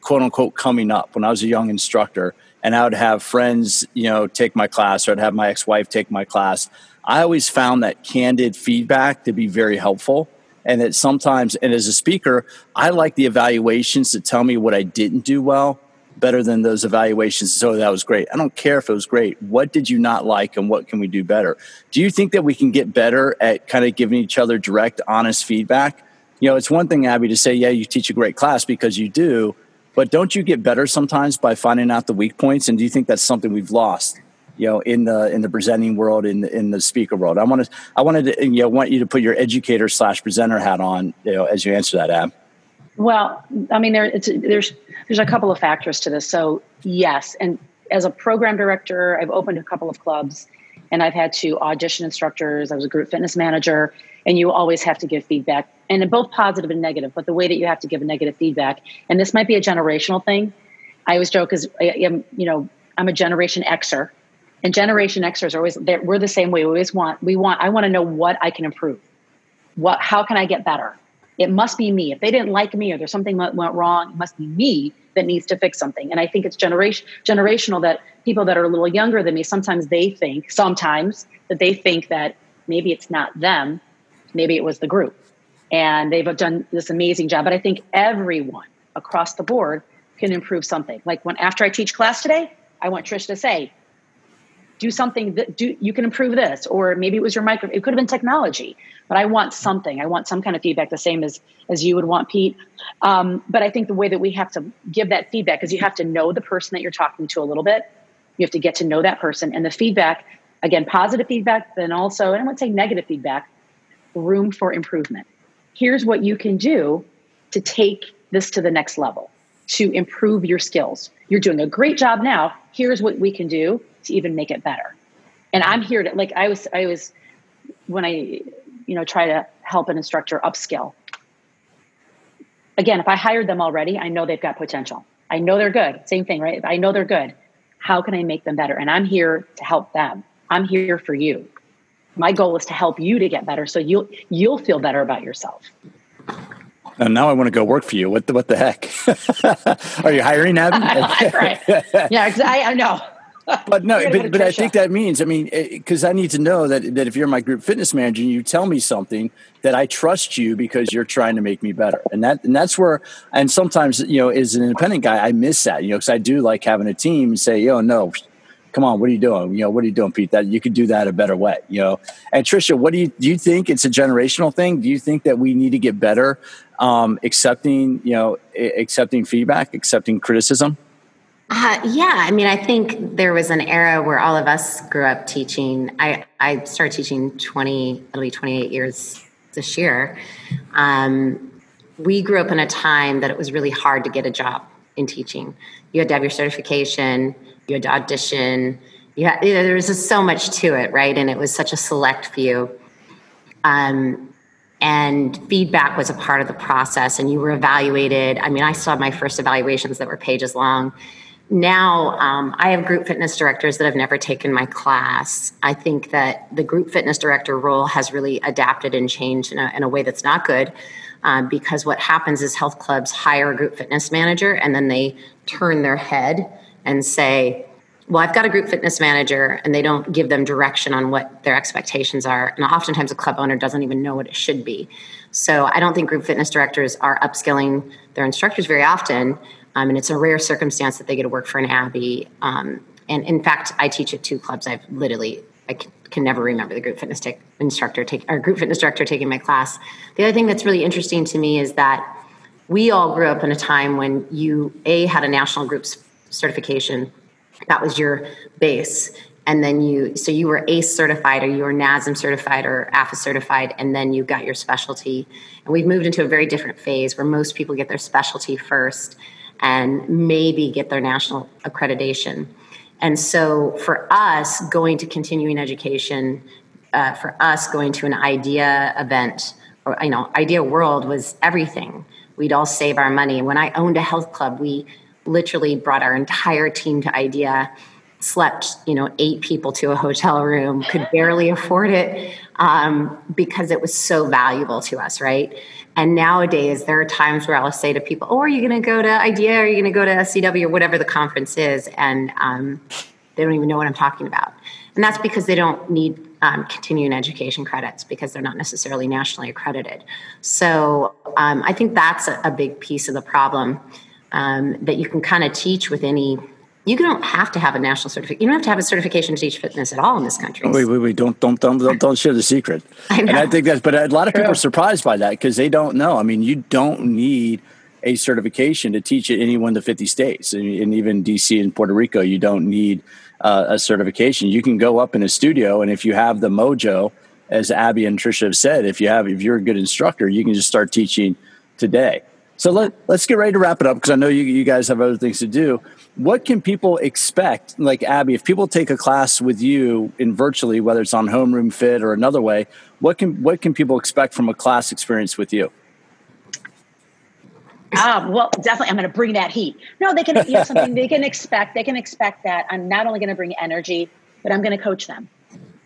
quote unquote coming up when I was a young instructor and I would have friends, you know, take my class or I'd have my ex-wife take my class. I always found that candid feedback to be very helpful. And that sometimes, and as a speaker, I like the evaluations to tell me what I didn't do well better than those evaluations. So that was great. I don't care if it was great. What did you not like and what can we do better? Do you think that we can get better at kind of giving each other direct, honest feedback? You know, it's one thing, Abbie, to say, yeah, you teach a great class because you do. But don't you get better sometimes by finding out the weak points? And do you think that's something we've lost? You know, in the in the presenting world, in the, in the speaker world. I want to I wanted to you know want you to put your educator slash presenter hat on, you know, as you answer that, Ab. Well, I mean, there, there's there's a couple of factors to this. So yes, and as a program director, I've opened a couple of clubs, and I've had to audition instructors. I was a group fitness manager, and you always have to give feedback and both positive and negative but the way that you have to give a negative feedback and this might be a generational thing. I always joke because i am you know i'm a generation xer and generation xers are always we're the same way. We always want we want i want to know what i can improve. What how can i get better? It must be me. If they didn't like me or there's something that went wrong it must be me that needs to fix something. And i think it's generation generational that people that are a little younger than me sometimes they think sometimes that they think that maybe it's not them maybe it was the group and they've done this amazing job. But I think everyone across the board can improve something. Like when after I teach class today, I want Trish to say, do something that do you can improve this, or maybe it was your micro. It could have been technology, but I want something. I want some kind of feedback, the same as as you would want, Pete. Um, but I think the way that we have to give that feedback is you have to know the person that you're talking to a little bit. You have to get to know that person, and the feedback again, positive feedback, then also, and I wouldn't say negative feedback, room for improvement here's what you can do to take this to the next level to improve your skills. You're doing a great job now. Here's what we can do to even make it better. And I'm here to like I was I was when I you know try to help an instructor upskill. again, if I hired them already, I know they've got potential. I know they're good. Same thing, right? I know they're good. How can I make them better? And I'm here to help them. I'm here for you. My goal is to help you to get better so you'll you'll feel better about yourself. And now I want to go work for you. What the what the heck? Are you hiring Abbie? right. Yeah, I, I know. but no, but, but I think that means, I mean, because eh, I need to know that, that if you're my group fitness manager you tell me something, that I trust you because you're trying to make me better. And that, and that's where, and sometimes, you know, as an independent guy, I miss that, you know, because I do like having a team and say, yo, no, come on, what are you doing? You know, what are you doing, Pete? That you could do that a better way, you know. And Tricia, what do you do? You think it's a generational thing? Do you think that we need to get better um, accepting, you know, accepting feedback, accepting criticism? Uh, yeah, I mean, I think there was an era where all of us grew up teaching. I, I started teaching 20, it'll be 28 years this year. Um, we grew up in a time that it was really hard to get a job in teaching. You had to have your certification, you had to audition. You, had, you know, there was just so much to it, right? And it was such a select few. Um, and feedback was a part of the process, and you were evaluated. I mean, I saw my first evaluations that were pages long now um, I have group fitness directors that have never taken my class. I think that the group fitness director role has really adapted and changed in a, in a way that's not good. Um, because what happens is health clubs hire a group fitness manager and then they turn their head and say, well, I've got a group fitness manager, and they don't give them direction on what their expectations are. And oftentimes, a club owner doesn't even know what it should be. So, I don't think group fitness directors are upskilling their instructors very often. Um, and it's a rare circumstance that they get to work for an Abbie. Um, and in fact, I teach at two clubs. I've literally I can, never remember the group fitness instructor take or group fitness director taking my class. The other thing that's really interesting to me is that we all grew up in a time when you a had a national groups certification. That was your base. And then you, so you were ACE certified or you were NASM certified or AFA certified, and then you got your specialty. And we've moved into a very different phase where most people get their specialty first and maybe get their national accreditation. And so for us, going to continuing education, uh, for us, going to an IDEA event, or, you know, IDEA World was everything. We'd all save our money. When I owned a health club, we literally brought our entire team to IDEA slept you know eight people to a hotel room could barely afford it um, because it was so valuable to us right and nowadays, there are times where I'll say to people, "Oh, are you going to go to IDEA? Are you going to go to SCW or whatever the conference is?" And um, they don't even know what I'm talking about. And that's because they don't need um, continuing education credits because they're not necessarily nationally accredited. So um, I think that's a, a, big piece of the problem um, that you can kind of teach with any you don't have to have a national certificate. You don't have to have a certification to teach fitness at all in this country. Wait, wait, wait! Don't, don't, don't, don't, don't share the secret. I and I think that's, but a lot of people are surprised by that because they don't know. I mean, you don't need a certification to teach at any one of the fifty states, and, and even DC and Puerto Rico. You don't need uh, a certification. You can go up in a studio, and if you have the mojo, as Abbie and Tricia have said, if you have, if you're a good instructor, you can just start teaching today. So let, let's get ready to wrap it up because I know you, you guys have other things to do. What can people expect? Like Abbie, if people take a class with you in virtually, whether it's on Homeroom Fit or another way, what can what can people expect from a class experience with you? Um, well, definitely, I'm going to bring that heat. No, they can. You know, something they can expect. They can expect that I'm not only going to bring energy, but I'm going to coach them.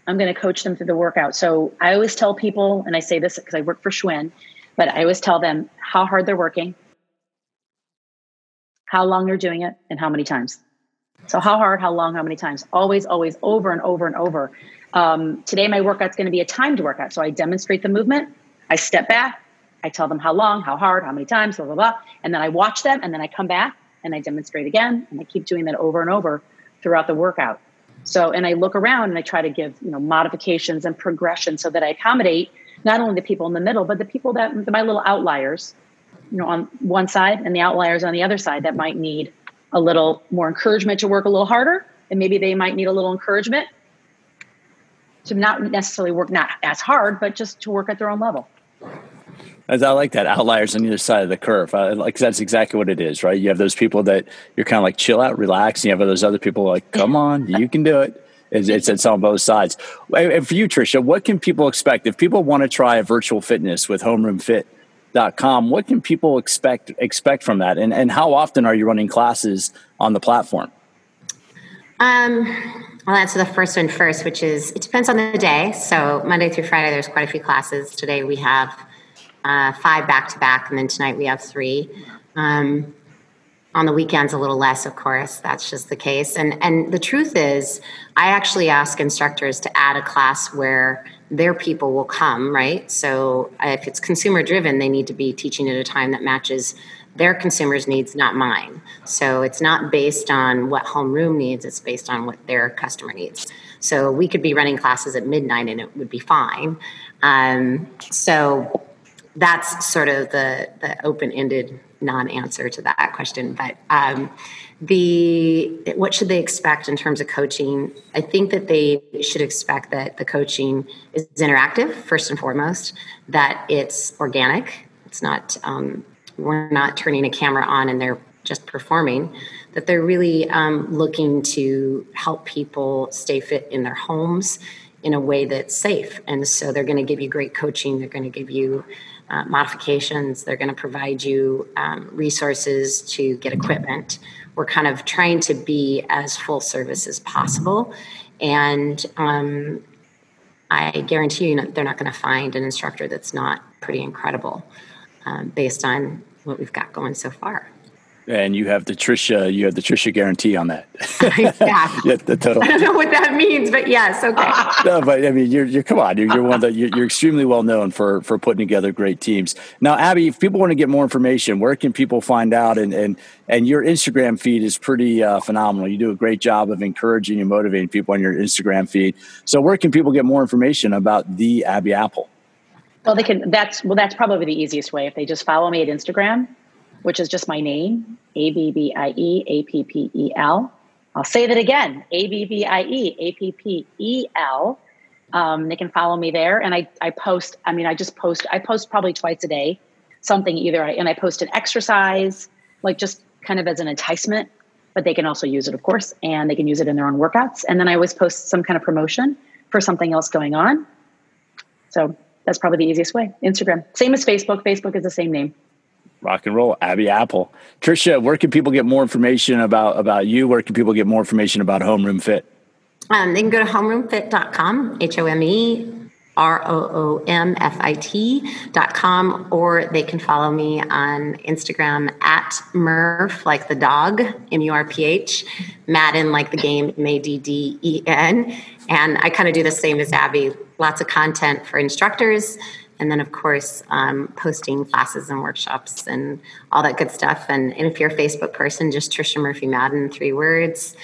I'm going to coach them through the workout. So I always tell people, and I say this because I work for Schwinn, but I always tell them how hard they're working, how long they're doing it, and how many times. So, how hard, how long, how many times? Always, always, over and over and over. Um, today, my workout's going to be a timed workout. So, I demonstrate the movement, I step back, I tell them how long, how hard, how many times, blah, blah, blah. And then I watch them, and then I come back and I demonstrate again. And I keep doing that over and over throughout the workout. So, and I look around and I try to give, you know, modifications and progression so that I accommodate not only the people in the middle, but the people that my little outliers, you know, on one side and the outliers on the other side that might need a little more encouragement to work a little harder. And maybe they might need a little encouragement to not necessarily work not as hard, but just to work at their own level. As I like that outliers on either side of the curve. I, like that's exactly what it is, right? You have those people that you're kind of like chill out, relax, and you have those other people like, come on, you can do it. It's, it's, on both sides. And for you, Tricia, what can people expect if people want to try a virtual fitness with Homeroom Fit? homeroomfit.com. What can people expect expect from that? And, and how often are you running classes on the platform? Um, I'll answer the first one first, which is it depends on the day. So Monday through Friday, there's quite a few classes. Today we have uh, five back to back, and then tonight we have three. Um, on the weekends a little less of course. That's just the case. And and the truth is i actually ask instructors to add a class where their people will come right? So if it's consumer driven they need to be teaching at a time that matches their consumers needs not mine. So it's not based on what homeroom needs it's based on what their customer needs. So we could be running classes at midnight and it would be fine. Um, so that's sort of the the open-ended non-answer to that question but um, the what should they expect in terms of coaching? I think that they should expect that the coaching is interactive first and foremost that it's organic. It's not um, we're not turning a camera on and they're just performing that they're really um, looking to help people stay fit in their homes in a way that's safe. And so they're going to give you great coaching. They're going to give you uh, modifications. They're going to provide you um, resources to get equipment. We're kind of trying to be as full service as possible. And um, I guarantee you, they're not going to find an instructor that's not pretty incredible um, based on what we've got going so far and you have the Tricia, you have the Tricia guarantee on that. yeah. yeah, the total. I don't know what that means, but yes, okay. no, but I mean, you're, you're come on, you're, you're one that you're, you're, extremely well known for for putting together great teams. Now, Abbie, if people want to get more information, where can people find out? And and and your Instagram feed is pretty uh, phenomenal. You do a great job of encouraging and motivating people on your Instagram feed. So, where can people get more information about the Abbie Appel? Well, they can. That's well, that's probably the easiest way. If they just follow me at Instagram which is just my name, A B B I E A P P E L. I'll say that again, A B B I E A P P E L. Um, they can follow me there, and I I post. I mean, I just post. I post probably twice a day, something either. I, and I post an exercise, like just kind of as an enticement, but they can also use it, of course, and they can use it in their own workouts. And then I always post some kind of promotion for something else going on. So that's probably the easiest way. Instagram, same as Facebook. Facebook is the same name rock and roll abbie appel. Tricia where can people get more information about about you? Where can people get more information about homeroom fit? Um, they can go to homeroomfit.com h-o-m-e r-o-o-m-f-i-t dot com or they can follow me on instagram at murph like the dog m-u-r-p-h madden like the game m-a-d-d-e-n and i kind of do the same as abbie lots of content for instructors and then of course um, posting classes and workshops and all that good stuff. And, and, if you're a facebook person just tricia murphy madden three words.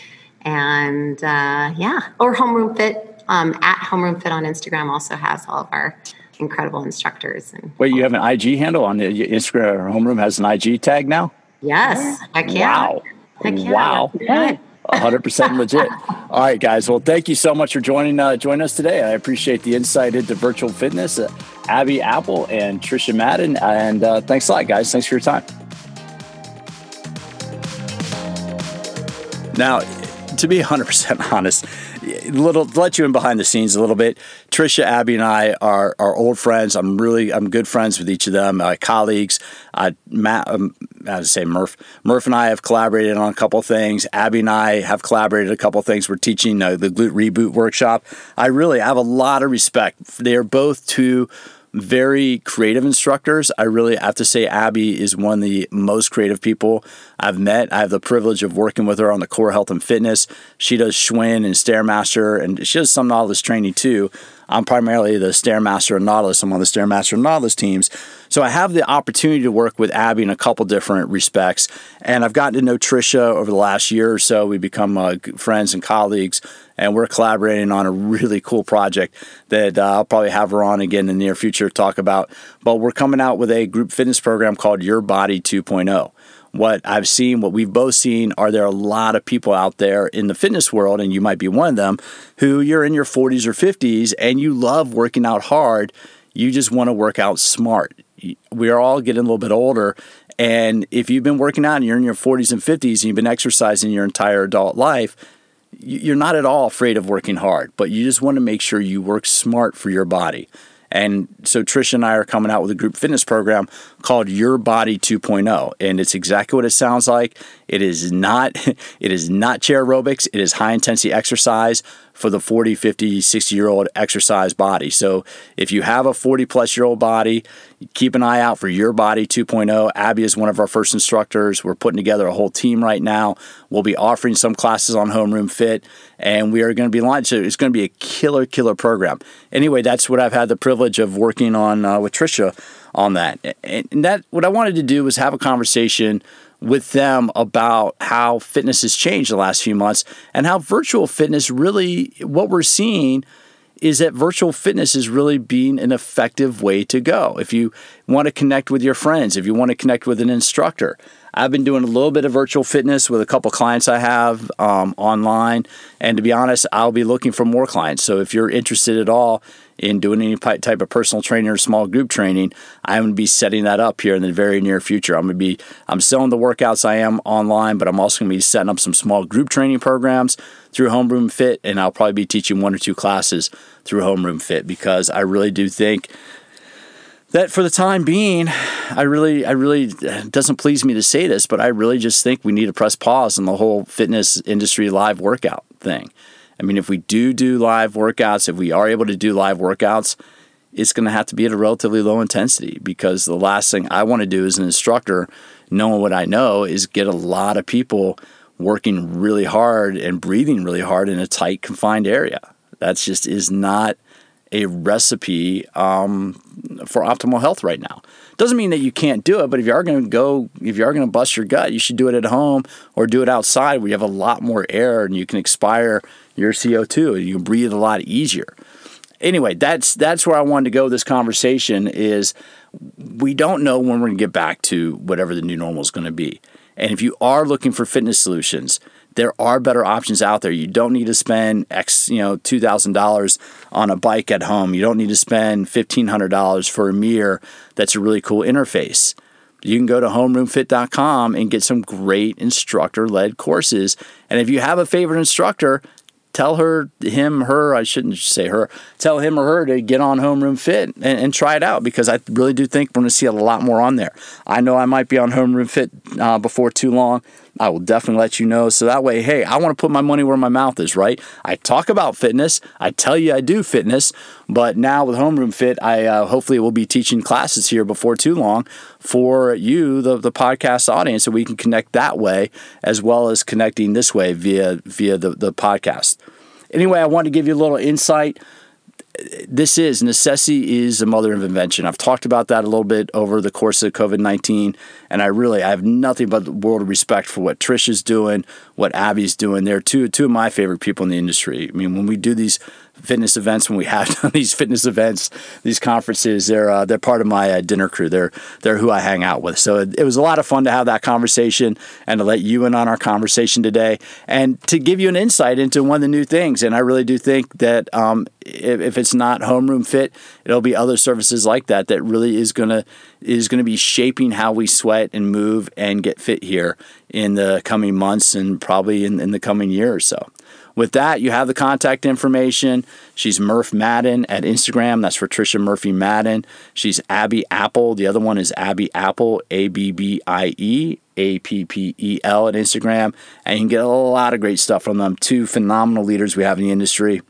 And uh, yeah. Or homeroom fit um, at homeroom fit on instagram also has all of our incredible instructors and wait you have an ig handle on the instagram homeroom has an ig tag now? Yes. Heck yeah. Wow. Wow. Yeah. 100% legit. All right, guys. Well, thank you so much for joining uh, joining us today. I appreciate the insight into virtual fitness. Uh, Abbie Appel and Tricia Madden. And uh, thanks a lot, guys. Thanks for your time. Now, to be 100% honest, little let you in behind the scenes a little bit. Tricia, Abbie, and I are are old friends. I'm really I'm good friends with each of them, uh, colleagues. Uh, Matt, um, I to say Murph. Murph and I have collaborated on a couple things. Abbie and I have collaborated a couple things. We're teaching uh, the glute reboot workshop. I really I have a lot of respect. They are both two very creative instructors. I really have to say, Abbie is one of the most creative people I've met. I have the privilege of working with her on the core health and fitness. She does Schwinn and Stairmaster, and she does some Nautilus training too. I'm primarily the Stairmaster and Nautilus. I'm on the Stairmaster and Nautilus teams. So I have the opportunity to work with Abbie in a couple different respects. And I've gotten to know Tricia over the last year or so. We've become uh, friends and colleagues, and we're collaborating on a really cool project that uh, I'll probably have her on again in the near future to talk about. But we're coming out with a group fitness program called Your Body 2.0 what I've seen, what we've both seen, are there a lot of people out there in the fitness world, and you might be one of them, who you're in your 40s or 50s and you love working out hard. You just want to work out smart. We are all getting a little bit older. And if you've been working out and you're in your 40s and 50s and you've been exercising your entire adult life, you're not at all afraid of working hard, but you just want to make sure you work smart for your body. And so Tricia and I are coming out with a group fitness program called Your Body 2.0, and it's exactly what it sounds like. It is not it is not chair aerobics. It is high intensity exercise for the 40, 50, 60 year old exercise body. So if you have a 40 plus year old body, keep an eye out for Your Body 2.0. Abbie is one of our first instructors. We're putting together a whole team right now. We'll be offering some classes on Homeroom Fit, and we are going to be launching. It's going to be a killer, killer program. Anyway, that's what I've had the privilege of working on uh, with Tricia on that. And that what I wanted to do was have a conversation with them about how fitness has changed the last few months and how virtual fitness really what we're seeing is that virtual fitness is really being an effective way to go. If you want to connect with your friends, if you want to connect with an instructor, I've been doing a little bit of virtual fitness with a couple clients I have um, online. And to be honest, I'll be looking for more clients. So if you're interested at all in doing any type of personal training or small group training, I'm going to be setting that up here in the very near future. I'm going to be I'm selling the workouts I am online, but I'm also going to be setting up some small group training programs through Homeroom Fit, and I'll probably be teaching one or two classes through Homeroom Fit because I really do think that for the time being, I really, I really doesn't please me to say this, but I really just think we need to press pause on the whole fitness industry live workout thing. I mean, if we do do live workouts, if we are able to do live workouts, it's going to have to be at a relatively low intensity because the last thing I want to do as an instructor, knowing what I know, is get a lot of people working really hard and breathing really hard in a tight, confined area. That's just is not a recipe um, for optimal health right now. Doesn't mean that you can't do it, but if you are going to go, if you are going to bust your gut, you should do it at home or do it outside where you have a lot more air and you can expire your CO2 and you can breathe a lot easier. Anyway, that's that's where I wanted to go. This conversation is we don't know when we're going to get back to whatever the new normal is going to be. And if you are looking for fitness solutions, there are better options out there. You don't need to spend X, you know, two thousand dollars on a bike at home. You don't need to spend fifteen hundred dollars for a mirror that's a really cool interface. You can go to homeroomfit.com and get some great instructor-led courses. And if you have a favorite instructor, tell her, him, her, I shouldn't say her, tell him or her to get on Homeroom Fit and, and try it out because I really do think we're going to see a lot more on there. I know I might be on Homeroom Fit uh, before too long. I will definitely let you know. So that way, hey, I want to put my money where my mouth is, right? I talk about fitness. I tell you I do fitness, but now with Homeroom Fit, I uh, hopefully will be teaching classes here before too long for you, the, the podcast audience, so we can connect that way as well as connecting this way via via the, the podcast. Anyway, I want to give you a little insight this is necessity is the mother of invention. I've talked about that a little bit over the course of COVID nineteen, and I really I have nothing but the world of respect for what Trish is doing, what Abbie's doing. They're two two of my favorite people in the industry. I mean, when we do these fitness events when we have these fitness events, these conferences. They're uh, they're part of my uh, dinner crew. They're they're who I hang out with. So it, it, was a lot of fun to have that conversation and to let you in on our conversation today and to give you an insight into one of the new things. And I really do think that um, if, if it's not homeroom fit, it'll be other services like that that really is gonna is to be shaping how we sweat and move and get fit here in the coming months and probably in, in the coming year or so. With that, you have the contact information. She's Murph Madden at Instagram. That's Tricia Murphy Madden. She's Abbie Appel. The other one is Abbie Appel, A B B I E A P P E L at Instagram. And you can get a lot of great stuff from them. Two phenomenal leaders we have in the industry.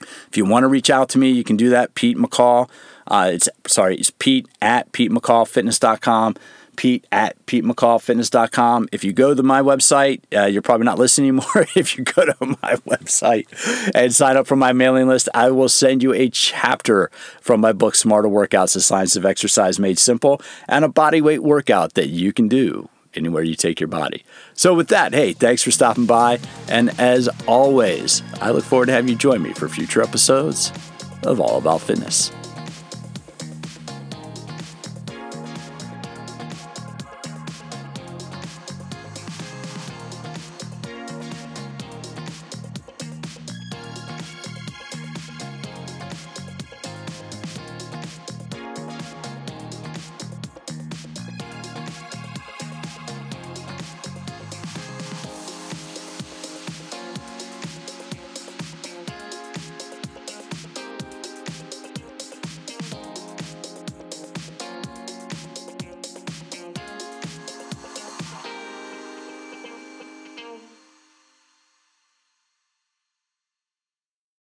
If you want to reach out to me, you can do that. Pete McCall. Uh, it's sorry, it's Pete at PeteMcCallFitness.com. Pete at PeteMcCallFitness.com. If you go to my website, uh, you're probably not listening anymore. if you go to my website and sign up for my mailing list, I will send you a chapter from my book, Smarter Workouts, The Science of Exercise Made Simple, and a body weight workout that you can do anywhere you take your body. So, with that, hey, thanks for stopping by. And as always, I look forward to having you join me for future episodes of All About Fitness.